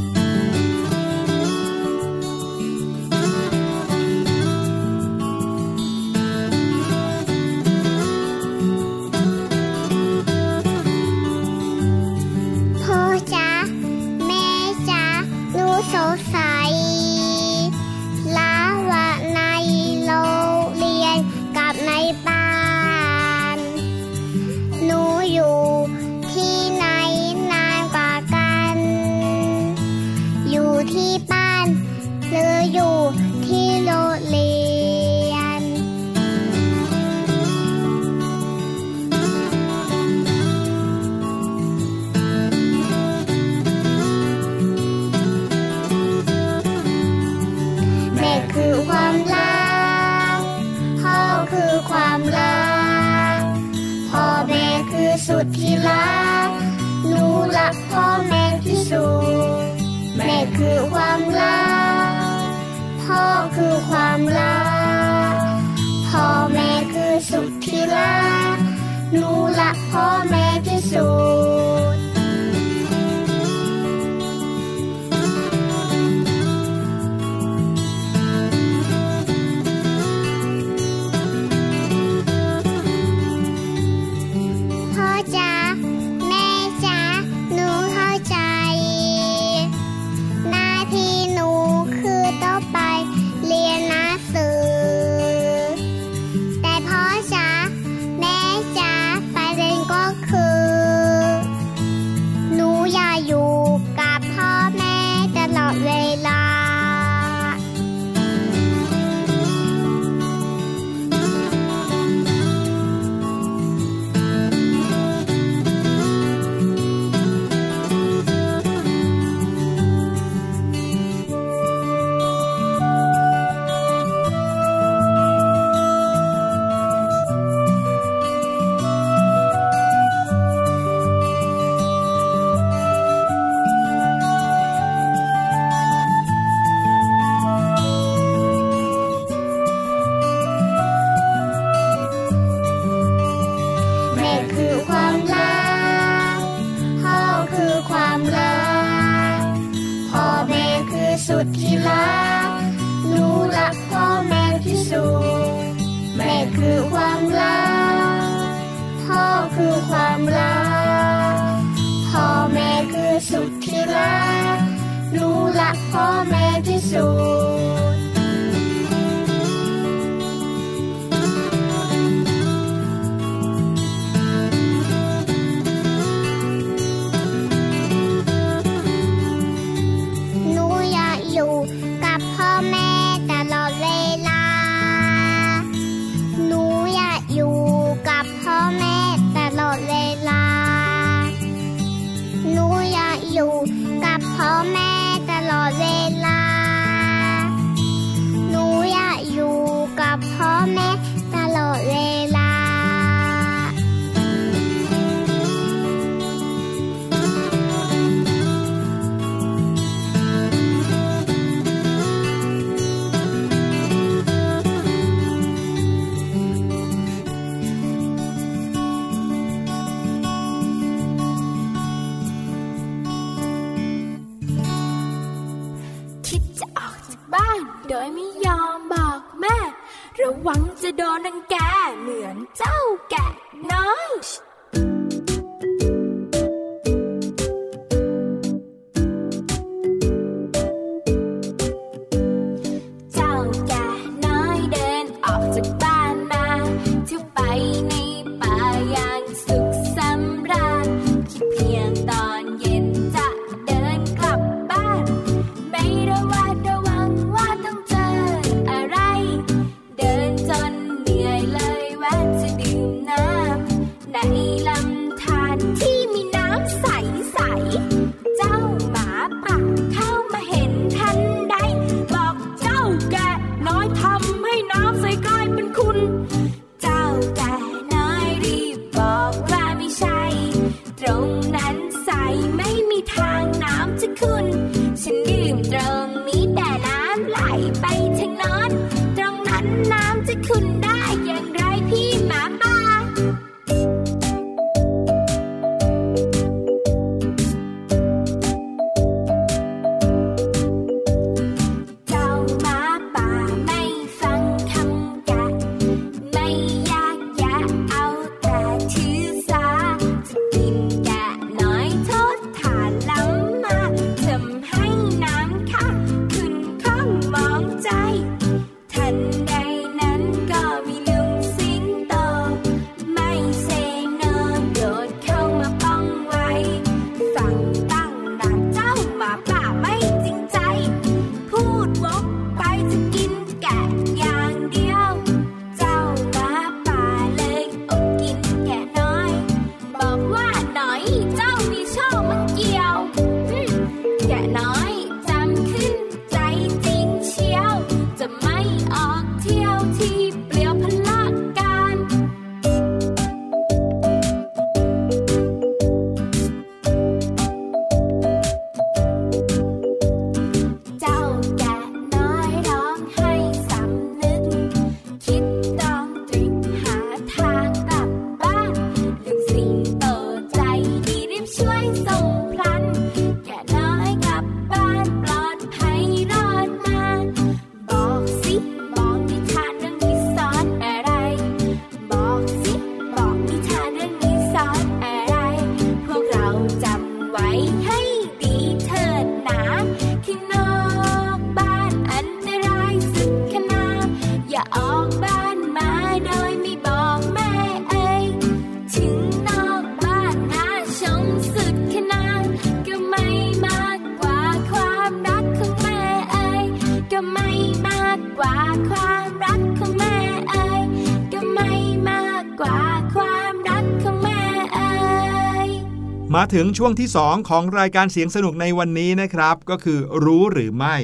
มาถึงช่วงที่ 2 ของรายการเสียงสนุกในวันนี้นะครับ ก็คือรู้หรือไม่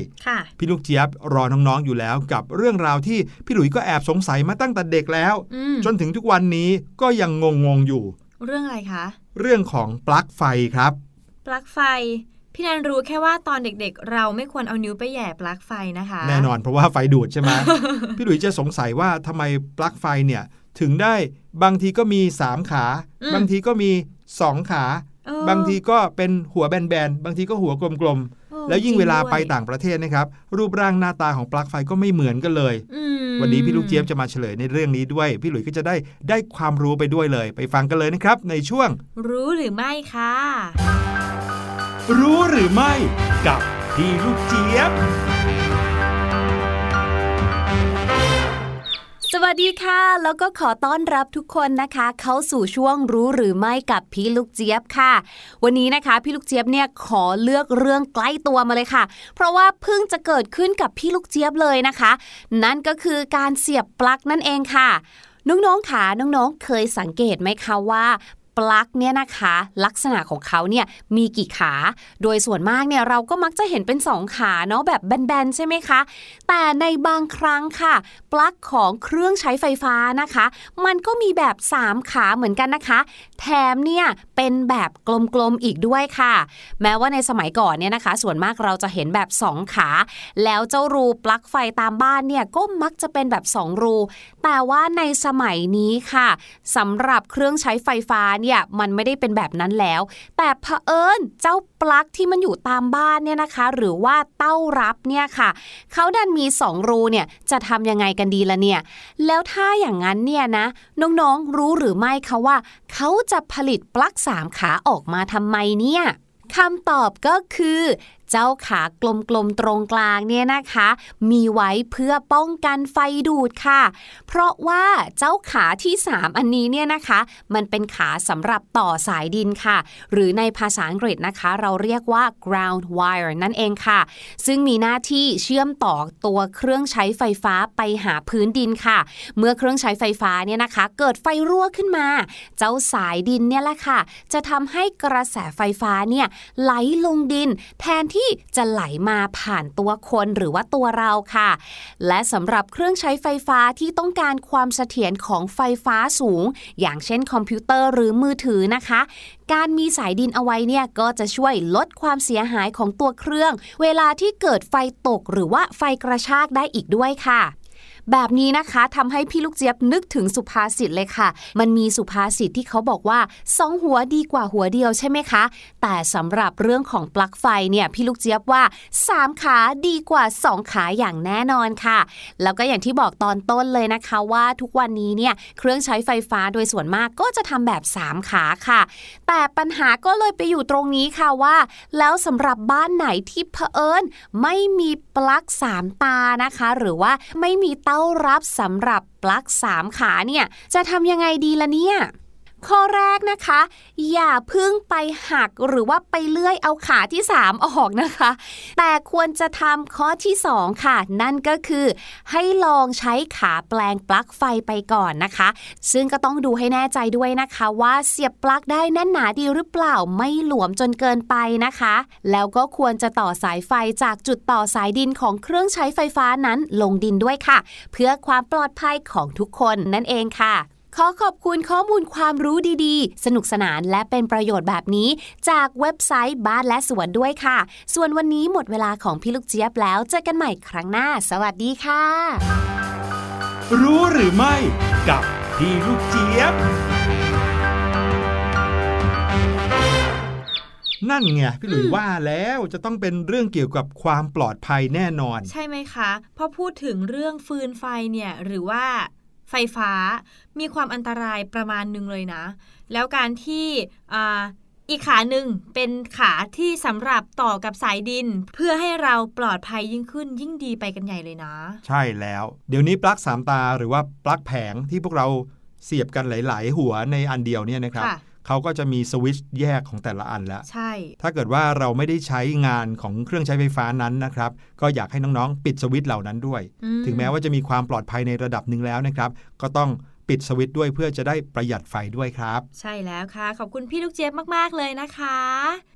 พี่ลูกเจี๊ยบรอน้องๆอยู่แล้วกับเรื่องราวที่พี่หลุยก็แอบสงสัยมาตั้งแต่เด็กแล้ว จนถึงทุกวันนี้ก็ยังงงๆอยู่ เรื่องอะไรคะ เรื่องของปลั๊กไฟครับ ปลั๊กไฟพี่นันรู้แค่ว่าตอนเด็กๆ เราไม่ควรเอานิ้วไปแย่ปลั๊กไฟนะคะ แน่นอนเพราะว่าไฟดูดใช่ไหมพี่หลุยจะสงสัยว่าทำไมปลั๊กไฟเนี่ยถึงได้บางทีก็มี 3 ขา บางทีก็มี 2 ขา บางทีก็เป็นหัวแบนๆ บางทีก็หัวกลมๆ แล้วยิ่งเวลาไปต่างประเทศนะครับ รูปร่างหน้าตาของปลั๊กไฟก็ไม่เหมือนกันเลย วันนี้พี่ลูกเจี๊ยบจะมาเฉลยในเรื่องนี้ด้วย พี่หลุยก็จะได้ได้ความรู้ไปด้วยเลย ไปฟังกันเลยนะครับ ในช่วง รู้หรือไม่ค่ะ รู้หรือไม่ กับพี่ลูกเจี๊ยบ สวัสดีค่ะ แล้วก็ขอต้อนรับทุกคนนะคะ เข้าสู่ช่วงรู้หรือไม่กับพี่ลูกเจี๊ยบค่ะ วันนี้นะคะ พี่ลูกเจี๊ยบเนี่ยขอเลือกเรื่องใกล้ตัวมาเลยค่ะ เพราะว่าเพิ่งจะเกิดขึ้นกับพี่ลูกเจี๊ยบเลยนะคะ นั่นก็คือการเสียบปลั๊กนั่นเองค่ะน้องๆค่ะน้องๆ เคยสังเกตไหมคะว่า ปลั๊กเนี่ยนะคะ ลักษณะของเขาเนี่ยมีกี่ขา โดยส่วนมากเนี่ยเราก็มักจะเห็นเป็นสองขาเนาะแบบแบนๆใช่ไหมคะ แต่ในบางครั้งค่ะ ปลั๊กของเครื่องใช้ไฟฟ้านะคะ มันก็มีแบบ 3 ขาเหมือนกันนะคะ แถมเนี่ยเป็นแบบกลมๆอีกด้วยค่ะ แม้ว่าในสมัยก่อนเนี่ยนะคะ ส่วนมากเราจะเห็นแบบ 2 ขา แล้วเจ้ารูปลั๊กไฟตามบ้านเนี่ยก็มักจะเป็นแบบ 2 รู แต่ว่าในสมัยนี้ค่ะสำหรับเครื่องใช้ไฟฟ้าเนี่ยมันไม่ได้เป็นแบบนั้นแล้ว แต่เผอิญเจ้าปลั๊กที่มันอยู่ตามบ้านเนี่ยนะคะ หรือว่าเต้ารับเนี่ยค่ะเขาดันมี 2 รูเนี่ยจะทำยังไงกันดีละเนี่ย แล้วถ้าอย่างนั้นเนี่ยนะน้องๆรู้หรือไม่คะว่าเขาจะผลิตปลั๊กสามขาออกมาทำไมเนี่ยคำตอบก็คือ เจ้าขากลมๆตรงกลางเนี่ยนะคะ มีไว้เพื่อป้องกันไฟดูดค่ะ เพราะว่าเจ้าขาที่ 3 อันนี้เนี่ยนะคะ มันเป็นขาสำหรับต่อสายดินค่ะ หรือในภาษาอังกฤษนะคะ เราเรียกว่า ground wire นั่นเองค่ะ ซึ่งมีหน้าที่เชื่อมต่อตัวเครื่องใช้ไฟฟ้าไปหาพื้นดินค่ะ เมื่อเครื่องใช้ไฟฟ้าเนี่ยนะคะ เกิดไฟรั่วขึ้นมา เจ้าสายดินเนี่ยแหละค่ะ จะทำให้กระแสไฟฟ้าเนี่ยไหลลงดินแทนที่ที่จะไหลมาผ่านตัวคนหรือว่าตัวเราค่ะ และสำหรับเครื่องใช้ไฟฟ้าที่ต้องการความเสถียรของไฟฟ้าสูง อย่างเช่นคอมพิวเตอร์หรือมือถือนะคะ การมีสายดินเอาไว้เนี่ยก็จะช่วยลดความเสียหายของตัวเครื่อง เวลาที่เกิดไฟตกหรือว่าไฟกระชากได้อีกด้วยค่ะ แบบนี้นะคะทำให้พี่ลูกเจี๊ยบนึกถึงสุภาษิตเลยค่ะ มันมีสุภาษิตที่เขาบอกว่าสองหัวดีกว่าหัวเดียวใช่ไหมคะ แต่สำหรับเรื่องของปลั๊กไฟเนี่ยพี่ลูกเจี๊ยบว่า 3 ขาดีกว่า 2 ขาอย่างแน่นอนค่ะ แล้วก็อย่างที่บอกตอนต้นเลยนะคะว่าทุกวันนี้เนี่ยเครื่องใช้ไฟฟ้าโดยส่วนมากก็จะทำแบบ 3 ขาค่ะ แต่ปัญหาก็เลยไปอยู่ตรงนี้ค่ะว่า แล้วสำหรับบ้านไหนที่เผอิญไม่มีปลั๊กสามตานะคะ หรือว่าไม่มีเตาารับสำหรับปลั๊กสามขาเนี่ย จะทำยังไงดีล่ะเนี่ย ข้อแรกนะคะ อย่าพึ่งไปหักหรือว่าไปเลื่อยเอาขาที่ 3 ออกนะคะ แต่ควรจะทำข้อที่ 2 ค่ะ นั่นก็คือ ให้ลองใช้ขาแปลงปลั๊กไฟไปก่อนนะคะ ซึ่งก็ต้องดูให้แน่ใจด้วยนะคะ ว่าเสียบปลั๊กได้แน่นหนาดีหรือเปล่าไม่หลวมจนเกินไปนะคะ แล้วก็ควรจะต่อสายไฟจากจุดต่อสายดินของเครื่องใช้ไฟฟ้านั้นลงดินด้วยค่ะ เพื่อความปลอดภัยของทุกคนนั่นเองค่ะ ขอขอบคุณข้อมูลความรู้ดีๆ สนุกสนานและเป็นประโยชน์แบบนี้จากเว็บไซต์บ้านและสวนด้วยค่ะ ส่วนวันนี้หมดเวลาของพี่ลูกเจี๊ยบแล้ว เจอกันใหม่ครั้งหน้า สวัสดีค่ะ รู้หรือไม่กับพี่ลูกเจี๊ยบ นั่นไงพี่หลุยว่าแล้วจะต้องเป็นเรื่องเกี่ยวกับความปลอดภัยแน่นอน ใช่ไหมคะ พอพูดถึงเรื่องฟืนไฟเนี่ยหรือว่า ไฟฟ้ามีความอันตรายประมาณหนึ่งเลยนะ แล้วการที่อ่าอีกขาหนึ่งเป็นขาที่สำหรับต่อกับสายดิน เพื่อให้เราปลอดภัยยิ่งขึ้นยิ่งดีไปกันใหญ่เลยนะ ใช่แล้ว เดี๋ยวนี้ปลั๊กสามตาหรือว่าปลั๊กแผงที่พวกเราเสียบกันหลาย ๆ หัวในอันเดียวเนี่ยนะครับค่ะ เขาก็จะมีสวิตช์แยกของแต่ละอันแล้วใช่ ถ้าเกิดว่าเราไม่ได้ใช้งานของเครื่องใช้ไฟฟ้านั้นนะครับ ก็อยากให้น้องๆ ปิดสวิตช์เหล่านั้นด้วยอืถึงแม้ว่าจะมีความปลอดภัยในระดับหนึ่งแล้วนะครับ ก็ต้องปิดสวิตช์ด้วยเพื่อจะได้ประหยัดไฟด้วยครับ ใช่แล้วค่ะ ขอบคุณพี่ลูกเจี๊ยบมาก ๆ เลยนะคะ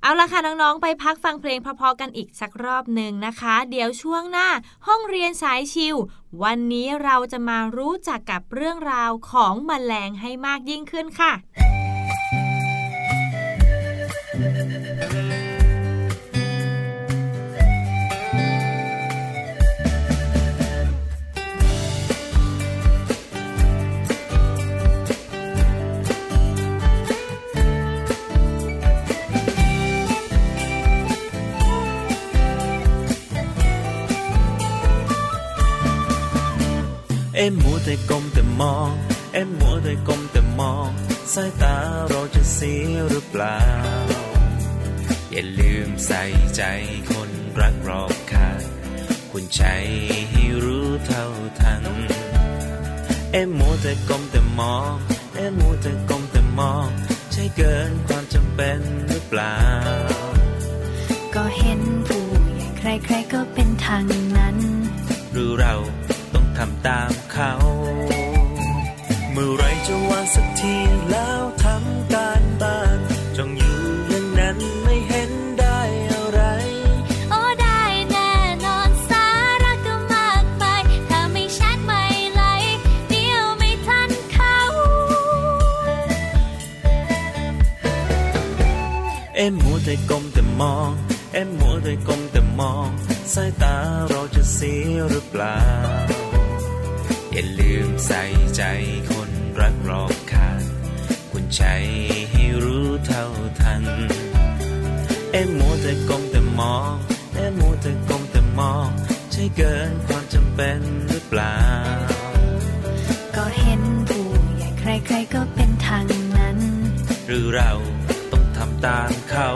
เอาละค่ะ น้อง ๆ ไปพักฟังเพลงเพอๆกันอีกสักรอบหนึ่งนะคะ เดี๋ยวช่วงหน้าห้องเรียนสายชิว วันนี้เราจะมารู้จักกับเรื่องราวของแมลงให้มากยิ่งขึ้นค่ะ เอ็มมัวแต่ก้มแสายตาเราจะเสียหรือเปล่า อย่าลืมใส่ใจคนรักรอบคานคุณใจให้รู้เท่าทัน เอ็มมัวแต่ก้มแต่มอง เอ็มมัวแต่ก้มแต่มอง ใช่เกินความจำเป็นหรือเปล่า ก็เห็นผู้ใหญ่ใครๆก็เป็นทางนั้น หรือเราต้องทำตามเขา เมื่อไรจะวางสักทีแล้วทำการบ้านจงอยู่อย่างนั้นไม่เห็นได้อะไร โอ้ได้แน่นอนสาระก็มากมายถ้าไม่ชัดไม่ไหลเดียวไม่ทันเขา เอ็มมัวแต่ก้มแต่มอง เอ็มมัวแต่ก้มแต่มอง สายตาเราจะเสียหรือเปล่าอย่าลืมใส่ใจคน รักรอบคานคุณใจให้รู้เท่าทัน เอ็มมัวแต่ก้มแต่มองเอ็มมัวแต่ก้มแต่มอง ใช่เกินความจำเป็นหรือเปล่า ก็เห็นผู้ใหญ่ใครๆก็เป็นทางนั้น หรือเราต้องทำตามเขา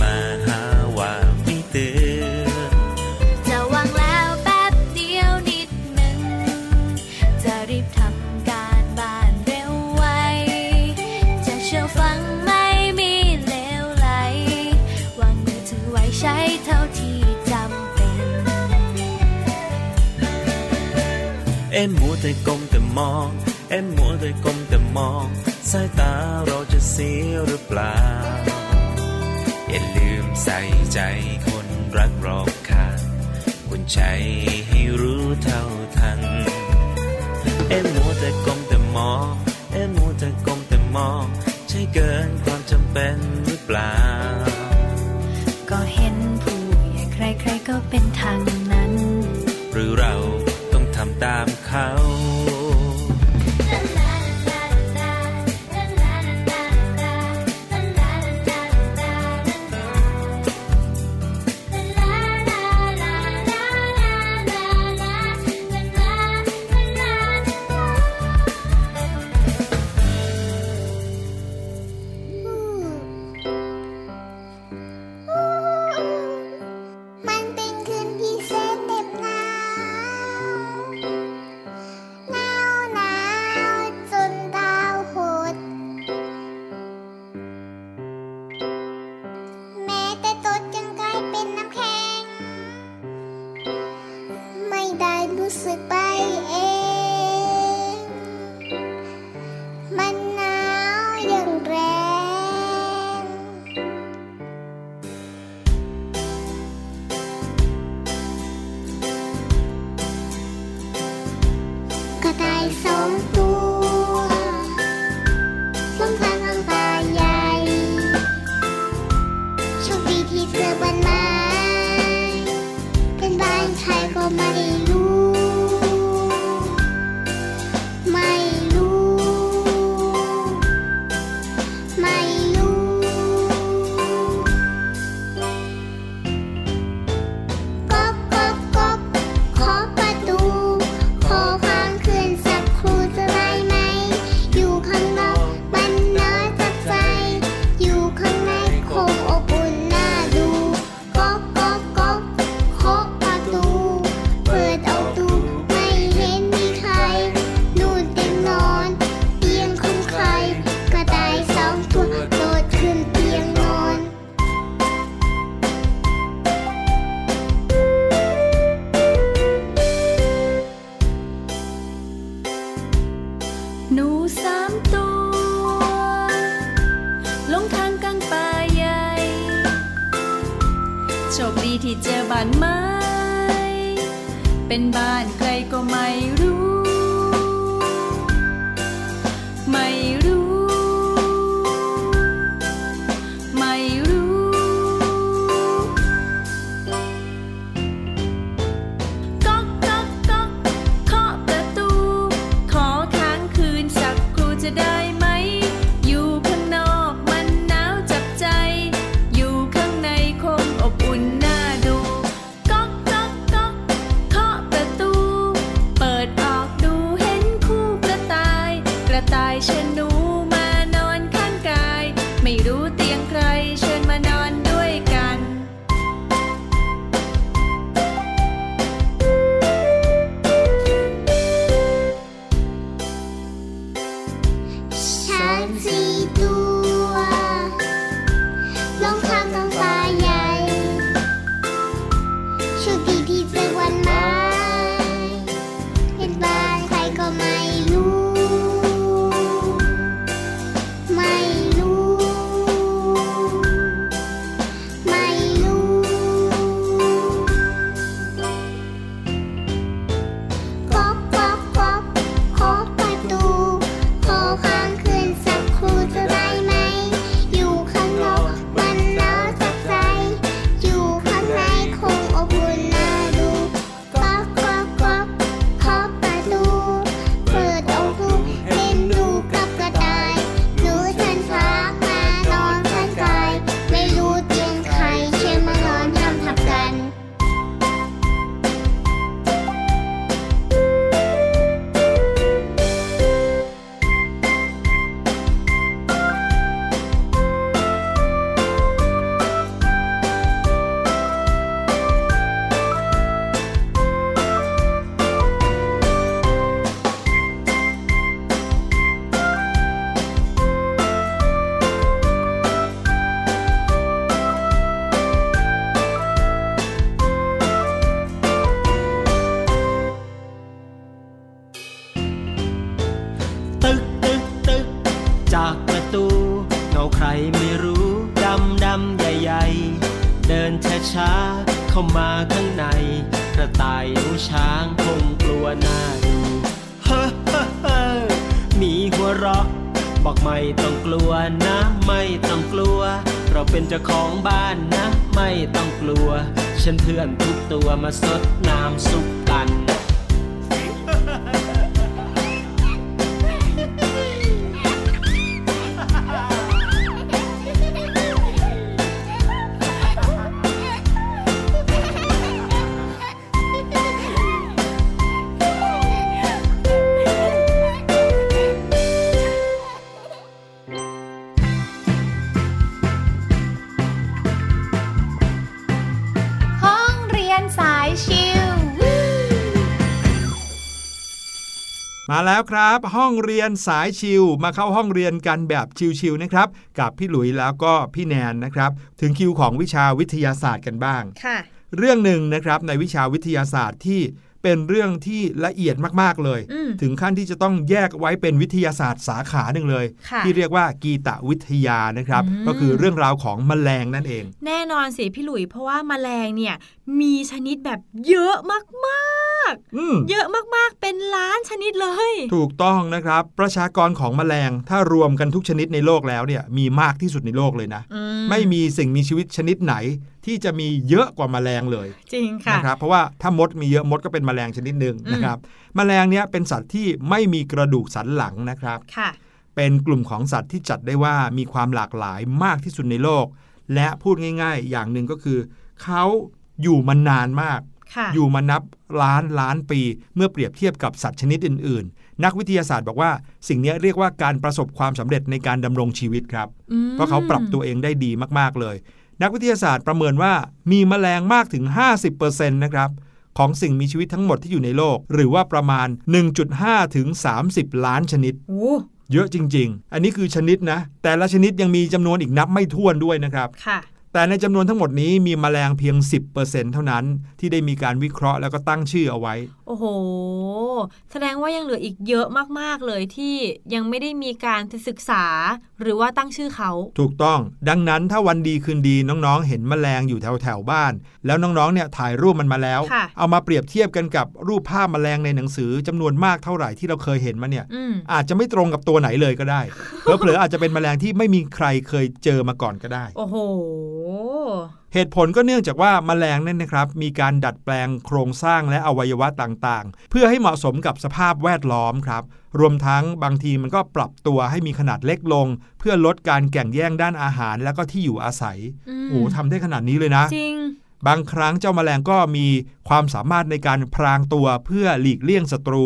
มาหาว่าไม่เตือนจะวางแล้วแป๊บเดียวนิดหนึ่ง จะรีบทำการบ้านเร็วไว จะเชื่อฟังไม่มีเลวไหล วางมือถือไว้ใช้เท่าที่จำเป็น เอ็มมัวแต่ก้มแต่มอง เอ็มมัวแต่ก้มแต่มอง สายตาเราจะเสียหรือเปล่าอย่าลืม ใส่ใจคนรักรอบคาคุณใจให้รู้เท่าทัน เอ็มมัวแต่กลมแต่มองเอ็มมัวแต่กลมแต่มอง ใช่เกินความจำเป็นหรือเปล่า ก็เห็นผู้ใหญ่ใครๆก็เป็นทาง ใครไม่รู้ดำดำใหญ่ๆ เดินช้าช้าๆ เข้ามาข้างใน กระต่ายหนูช้างคงกลัวหน้าดูเฮ้อเฮ้อเฮ้อมีหัวเราะ บอกไม่ต้องกลัวนะ ไม่ต้องกลัว เราเป็นเจ้าของบ้านนะ ไม่ต้องกลัว ฉันเพื่อนทุกตัวมาสดน้ำซุปกั แล้วครับ ห้องเรียนสายชิวมาเข้าห้องเรียนกันแบบชิวๆนะครับ กับพี่หลุยแล้วก็พี่แนนนะครับ ถึงคิวของวิชาวิทยาศาสตร์กันบ้าง ค่ะ เรื่องหนึ่งนะครับในวิชาวิทยาศาสตร์ที่เป็นเรื่องที่ละเอียดมากๆเลย อืม ถึงขั้นที่จะต้องแยกไว้เป็นวิทยาศาสตร์สาขาหนึ่งเลย ค่ะที่เรียกว่ากีตวิทยานะครับ อืม ก็คือเรื่องราวของแมลงนั่นเอง แน่นอนสิพี่หลุย เพราะว่าแมลงเนี่ย มีชนิดแบบเยอะมากอืมๆเยอะมากๆ เป็นล้านชนิดเลย ถูกต้องนะครับ ประชากรของแมลง ถ้ารวมกันทุกชนิดในโลกแล้วเนี่ย มีมากที่สุดในโลกเลยนะอืไม่มีสิ่งมีชีวิตชนิดไหน ที่จะมีเยอะกว่าแมลงเลย จริงค่ะนะครับ เพราะว่าถ้ามดมีเยอะมดก็เป็นแมลงชนิดหนึ่งอืมนะครับ แมลงเนี้ยเป็นสัตว์ที่ไม่มีกระดูกสันหลังนะครับค่ะเป็นกลุ่มของสัตว์ที่จัดได้ว่ามีความหลากหลายมากที่สุดในโลก และพูดง่าย ๆ อย่างหนึ่งก็คือเขา อยู่มานานมากค่ะอยู่มานับล้านล้านปี เมื่อเปรียบเทียบกับสัตว์ชนิดอื่น ๆ นักวิทยาศาสตร์บอกว่าสิ่งนี้เรียกว่าการประสบความสำเร็จในการดำรงชีวิตครับอืมเพราะเขาปรับตัวเองได้ดีมากๆเลย นักวิทยาศาสตร์ประเมินว่ามีแมลงมากถึง 50%นะครับของสิ่งมีชีวิตทั้งหมดที่อยู่ในโลก หรือว่าประมาณ 1.5 ถึง 30 ล้านชนิดโอ้เยอะจริง ๆ อันนี้คือชนิดนะ แต่ละชนิดยังมีจำนวนอีกนับไม่ถ้วนด้วยนะครับค่ะ แต่ในจำนวนทั้งหมดนี้มีแมลงเพียง 10%เท่านั้นที่ได้มีการวิเคราะห์แล้วก็ตั้งชื่อเอาไว้ โอ้โห แสดงว่ายังเหลืออีกเยอะมาก ๆ เลยที่ยังไม่ได้มีการศึกษา หรือว่าตั้งชื่อเขา ถูกต้อง ดังนั้นถ้าวันดีคืนดีน้องๆ เห็นแมลงอยู่แถวแถวๆบ้าน แล้วน้องๆ เนี่ยถ่ายรูปมันมาแล้วค่ะเอามาเปรียบเทียบกันกับรูปภาพแมลงในหนังสือจำนวนมากเท่าไหร่ที่เราเคยเห็นมาเนี่ยอืมอาจจะไม่ตรงกับตัวไหนเลยก็ได้เผลอๆอาจจะเป็นแมลงที่ไม่มีใครเคยเจอมาก่อนก็ได้ โอ้โหเหตุผลก็เนื่องจากว่าแมลงนั่นนะครับ มีการดัดแปลงโครงสร้างและอวัยวะต่างๆ เพื่อให้เหมาะสมกับสภาพแวดล้อมครับ รวมทั้งบางทีมันก็ปรับตัวให้มีขนาดเล็กลง เพื่อลดการแข่งแย่งด้านอาหารแล้วก็ที่อยู่อาศัยอืมโอ้ทำได้ขนาดนี้เลยนะ จริง บางครั้งเจ้าแมลงก็มีความสามารถในการพรางตัวเพื่อหลีกเลี่ยงศัตรู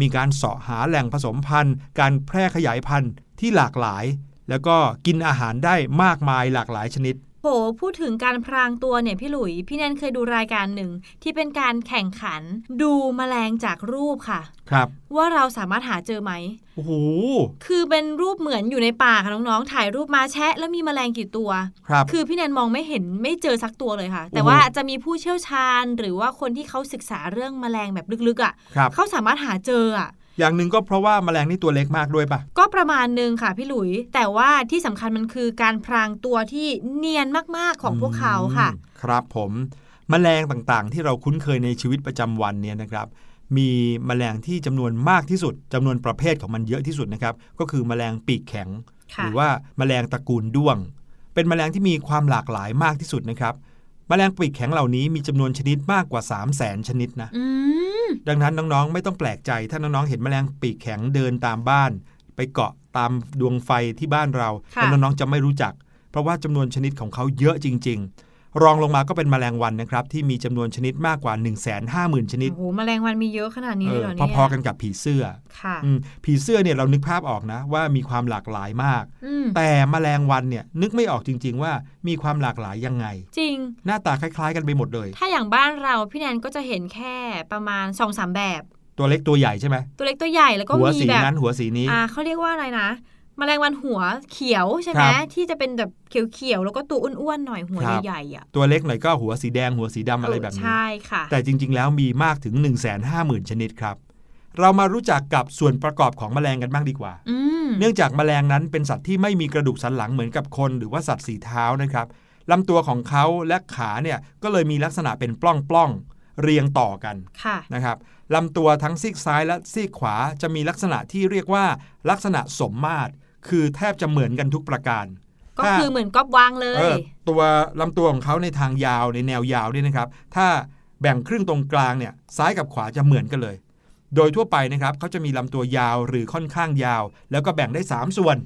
มีการเสาะหาแหล่งผสมพันธุ์ การแพร่ขยายพันธุ์ที่หลากหลาย แล้วก็กินอาหารได้มากมายหลากหลายชนิด โหพูดถึงการพรางตัวเนี่ยพี่หลุย พี่แนนเคยดูรายการหนึ่งที่เป็นการแข่งขัน ดูแมลงจากรูปค่ะ ครับ ว่าเราสามารถหาเจอไหมโอ้โหคือเป็นรูปเหมือนอยู่ในป่าค่ะน้องๆถ่ายรูปมาแชะ แล้วมีแมลงกี่ตัวครับคือพี่แนนมองไม่เห็นไม่เจอสักตัวเลยค่ะ แต่โอ้โหว่าจะมีผู้เชี่ยวชาญ หรือว่าคนที่เขาศึกษาเรื่องแมลงแบบลึกๆอะครับเขาสามารถหาเจออะ อย่างหนึ่งก็เพราะว่าแมลงนี่ตัวเล็กมากด้วยปะก็ประมาณหนึ่งค่ะพี่หลุย แต่ว่าที่สำคัญมันคือการพรางตัวที่เนียนมากๆของพวกเขาค่ะอืมครับผมแมลงต่างๆ ที่เราคุ้นเคยในชีวิตประจำวันเนี่ยนะครับมีแมลงที่จำนวนมากที่สุดจำนวนประเภทของมันเยอะที่สุดนะครับก็คือแมลงปีกแข็งค่ะหรือว่าแมลงตระกูลด้วง เป็นแมลงที่มีความหลากหลายมากที่สุดนะครับ แมลงปีกแข็งเหล่านี้มีจำนวนชนิดมากกว่า 3 0 0แสนชนิดนะอืมดังนั้นน้องๆ ไม่ต้องแปลกใจ ถ้าน้องๆ เห็นแมลงปีกแข็งเดินตามบ้าน ไปเกาะตามดวงไฟที่บ้านเราค่ะแล้วน้องๆ จะไม่รู้จัก เพราะว่าจำนวนชนิดของเขาเยอะจริงๆ รองลงมาก็เป็นแมลงวันนะครับที่มีจำนวนชนิดมากกว่า 1 5 0 0 0 0 ชนิดโอ้โหแมลงวันมีเยอะขนาดนี้เอเลยอเหรอเนี่ยพอๆกันกับผีเสื้อค่ะอืมผีเสื้อเนี่ยเรานึกภาพออกนะว่ามีความหลากหลายมากอืมแต่แมลงวันเนี่ยนึกไม่ออกจริง ๆ ว่ามีความหลากหลายยังไง จริง หน้าตาคล้าย ๆ กันไปหมดเลย ถ้าอย่างบ้านเราพี่แนนก็จะเห็นแค่ประมาณ2อสแบบตัวเล็กตัวใหญ่ใช่ไหมตัวเล็กตัวใหญ่แล้วก็หัวมีสีแบบนั้นหัวสีนี้อ่าเขาเรียกว่าอะไรนะ แมลงวันหัวเขียวใช่ไหมครับที่จะเป็นแบบเขียวๆแล้วก็ตัวอ้วนๆหน่อยหัวครับใหญ่ๆอะตัวเล็กหน่อยก็หัวสีแดงหัวสีดำอะไรแบบนี้ใช่ค่ะ แต่จริง ๆ แล้วมีมากถึง 1 5 0 0 0 0 ชนิดครับ เรามารู้จักกับส่วนประกอบของแมลงกันบ้างดีกว่าอืมเนื่องจากแมลงนั้นเป็นสัตว์ที่ไม่มีกระดูกสันหลังเหมือนกับคน หรือว่าสัตว์สีเท้านะครับลำตัวของเขาและขาเนี่ยก็เลยมีลักษณะเป็นปล้องๆเรียงต่อกันค่ะนะครับลำตัวทั้งซีกซ้ายและซีกขวาจะมีลักษณะที่เรียกว่าลักษณะสมมาตร คือแทบจะเหมือนกันทุกประการ ก็ถ้าคือเหมือนก๊อบวางเลเอยอตัวลำตัวของเขาในทางยาวในแนวยาวเนี่ยนะครับ ถ้าแบ่งครึ่งตรงกลางเนี่ยซ้ายกับขวาจะเหมือนกันเลย โดยทั่วไปนะครับเขาจะมีลำตัวยาวหรือค่อนข้างยาว แล้วก็แบ่งได้ 3 ส่วน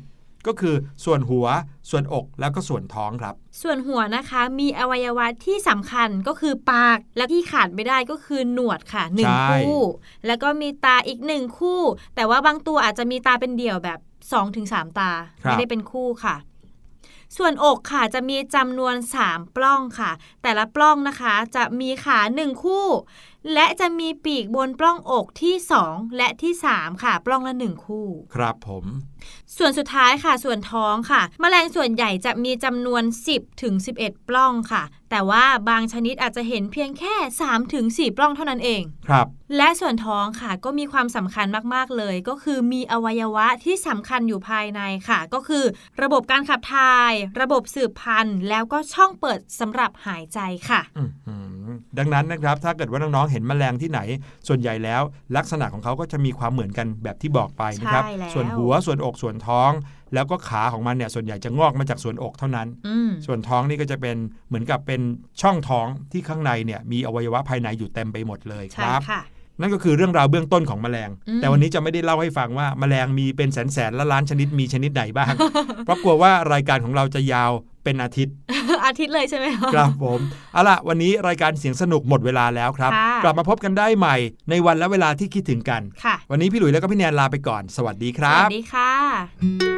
ก็คือส่วนหัว ส่วนอกแล้วก็ส่วนท้องครับ ส่วนหัวนะคะมีอวัยวะที่สำคัญก็คือปากและที่ขาดไม่ได้ก็คือหนวดค่ะหนึ่งใช่คู่ แล้วก็มีตาอีกหนึ่งคู่ แต่ว่าบางตัวอาจจะมีตาเป็นเดี่ยวแบบ 2-3 ตา ไม่ได้เป็นคู่ค่ะ ส่วนอกค่ะจะมีจำนวน 3 ปล้องค่ะ แต่ละปล้องนะคะ จะมีขาหนึ่งคู่และจะมีปีกบนปล้องอกที่ 2 และที่ 3 ค่ะ ปล้องละหนึ่งคู่ ครับผม ส่วนสุดท้ายค่ะ ส่วนท้องค่ะแมลงส่วนใหญ่จะมีจำนวน 10ถึง11 ปล้องค่ะ แต่ว่าบางชนิดอาจจะเห็นเพียงแค่3ถึง4ปล้องเท่านั้นเอง ครับ และส่วนท้องค่ะก็มีความสำคัญมาก ๆ เลย ก็คือมีอวัยวะที่สำคัญอยู่ภายในค่ะ ก็คือ ระบบการขับถ่าย ระบบสืบพันธุ์ แล้วก็ช่องเปิดสำหรับหายใจค่ะอื้อหือดังนั้นนะครับถ้าเกิดว่าน้องๆเห็นแมลงที่ไหน ส่วนใหญ่แล้ว ลักษณะของเขาก็จะมีความเหมือนกันแบบที่บอกไปนะครับใช่แล้วส่วนหัวส่วนอกส่วนท้อง แล้วก็ขาของมันเนี่ยส่วนใหญ่จะงอกมาจากส่วนอกเท่านั้นอืมส่วนท้องนี่ก็จะเป็นเหมือนกับเป็นช่องท้องที่ข้างในเนี่ยมีอวัยวะภายในอยู่เต็มไปหมดเลยคใช่รับค่ะ นั่นก็คือเรื่องราวเบื้องต้นของแมลงอืมแต่วันนี้จะไม่ได้เล่าให้ฟังว่าแมลงมีเป็นแสนแสนๆละล้านชนิดมีชนิดไหนบ้าง เพราะกลัวว่ารายการของเราจะยาวเป็นอาทิตย์ อาทิตย์เลยใช่ไหมคะครับผมเอาล่ะวันนี้รายการเสียงสนุกหมดเวลาแล้วครับค่ะกลับมาพบกันได้ใหม่ในวันและเวลาที่คิดถึงกันค่ะวันนี้พี่หลุยส์แล้วก็พี่แนนลาไปก่อน สวัสดีคสรัวับสดีค่ะ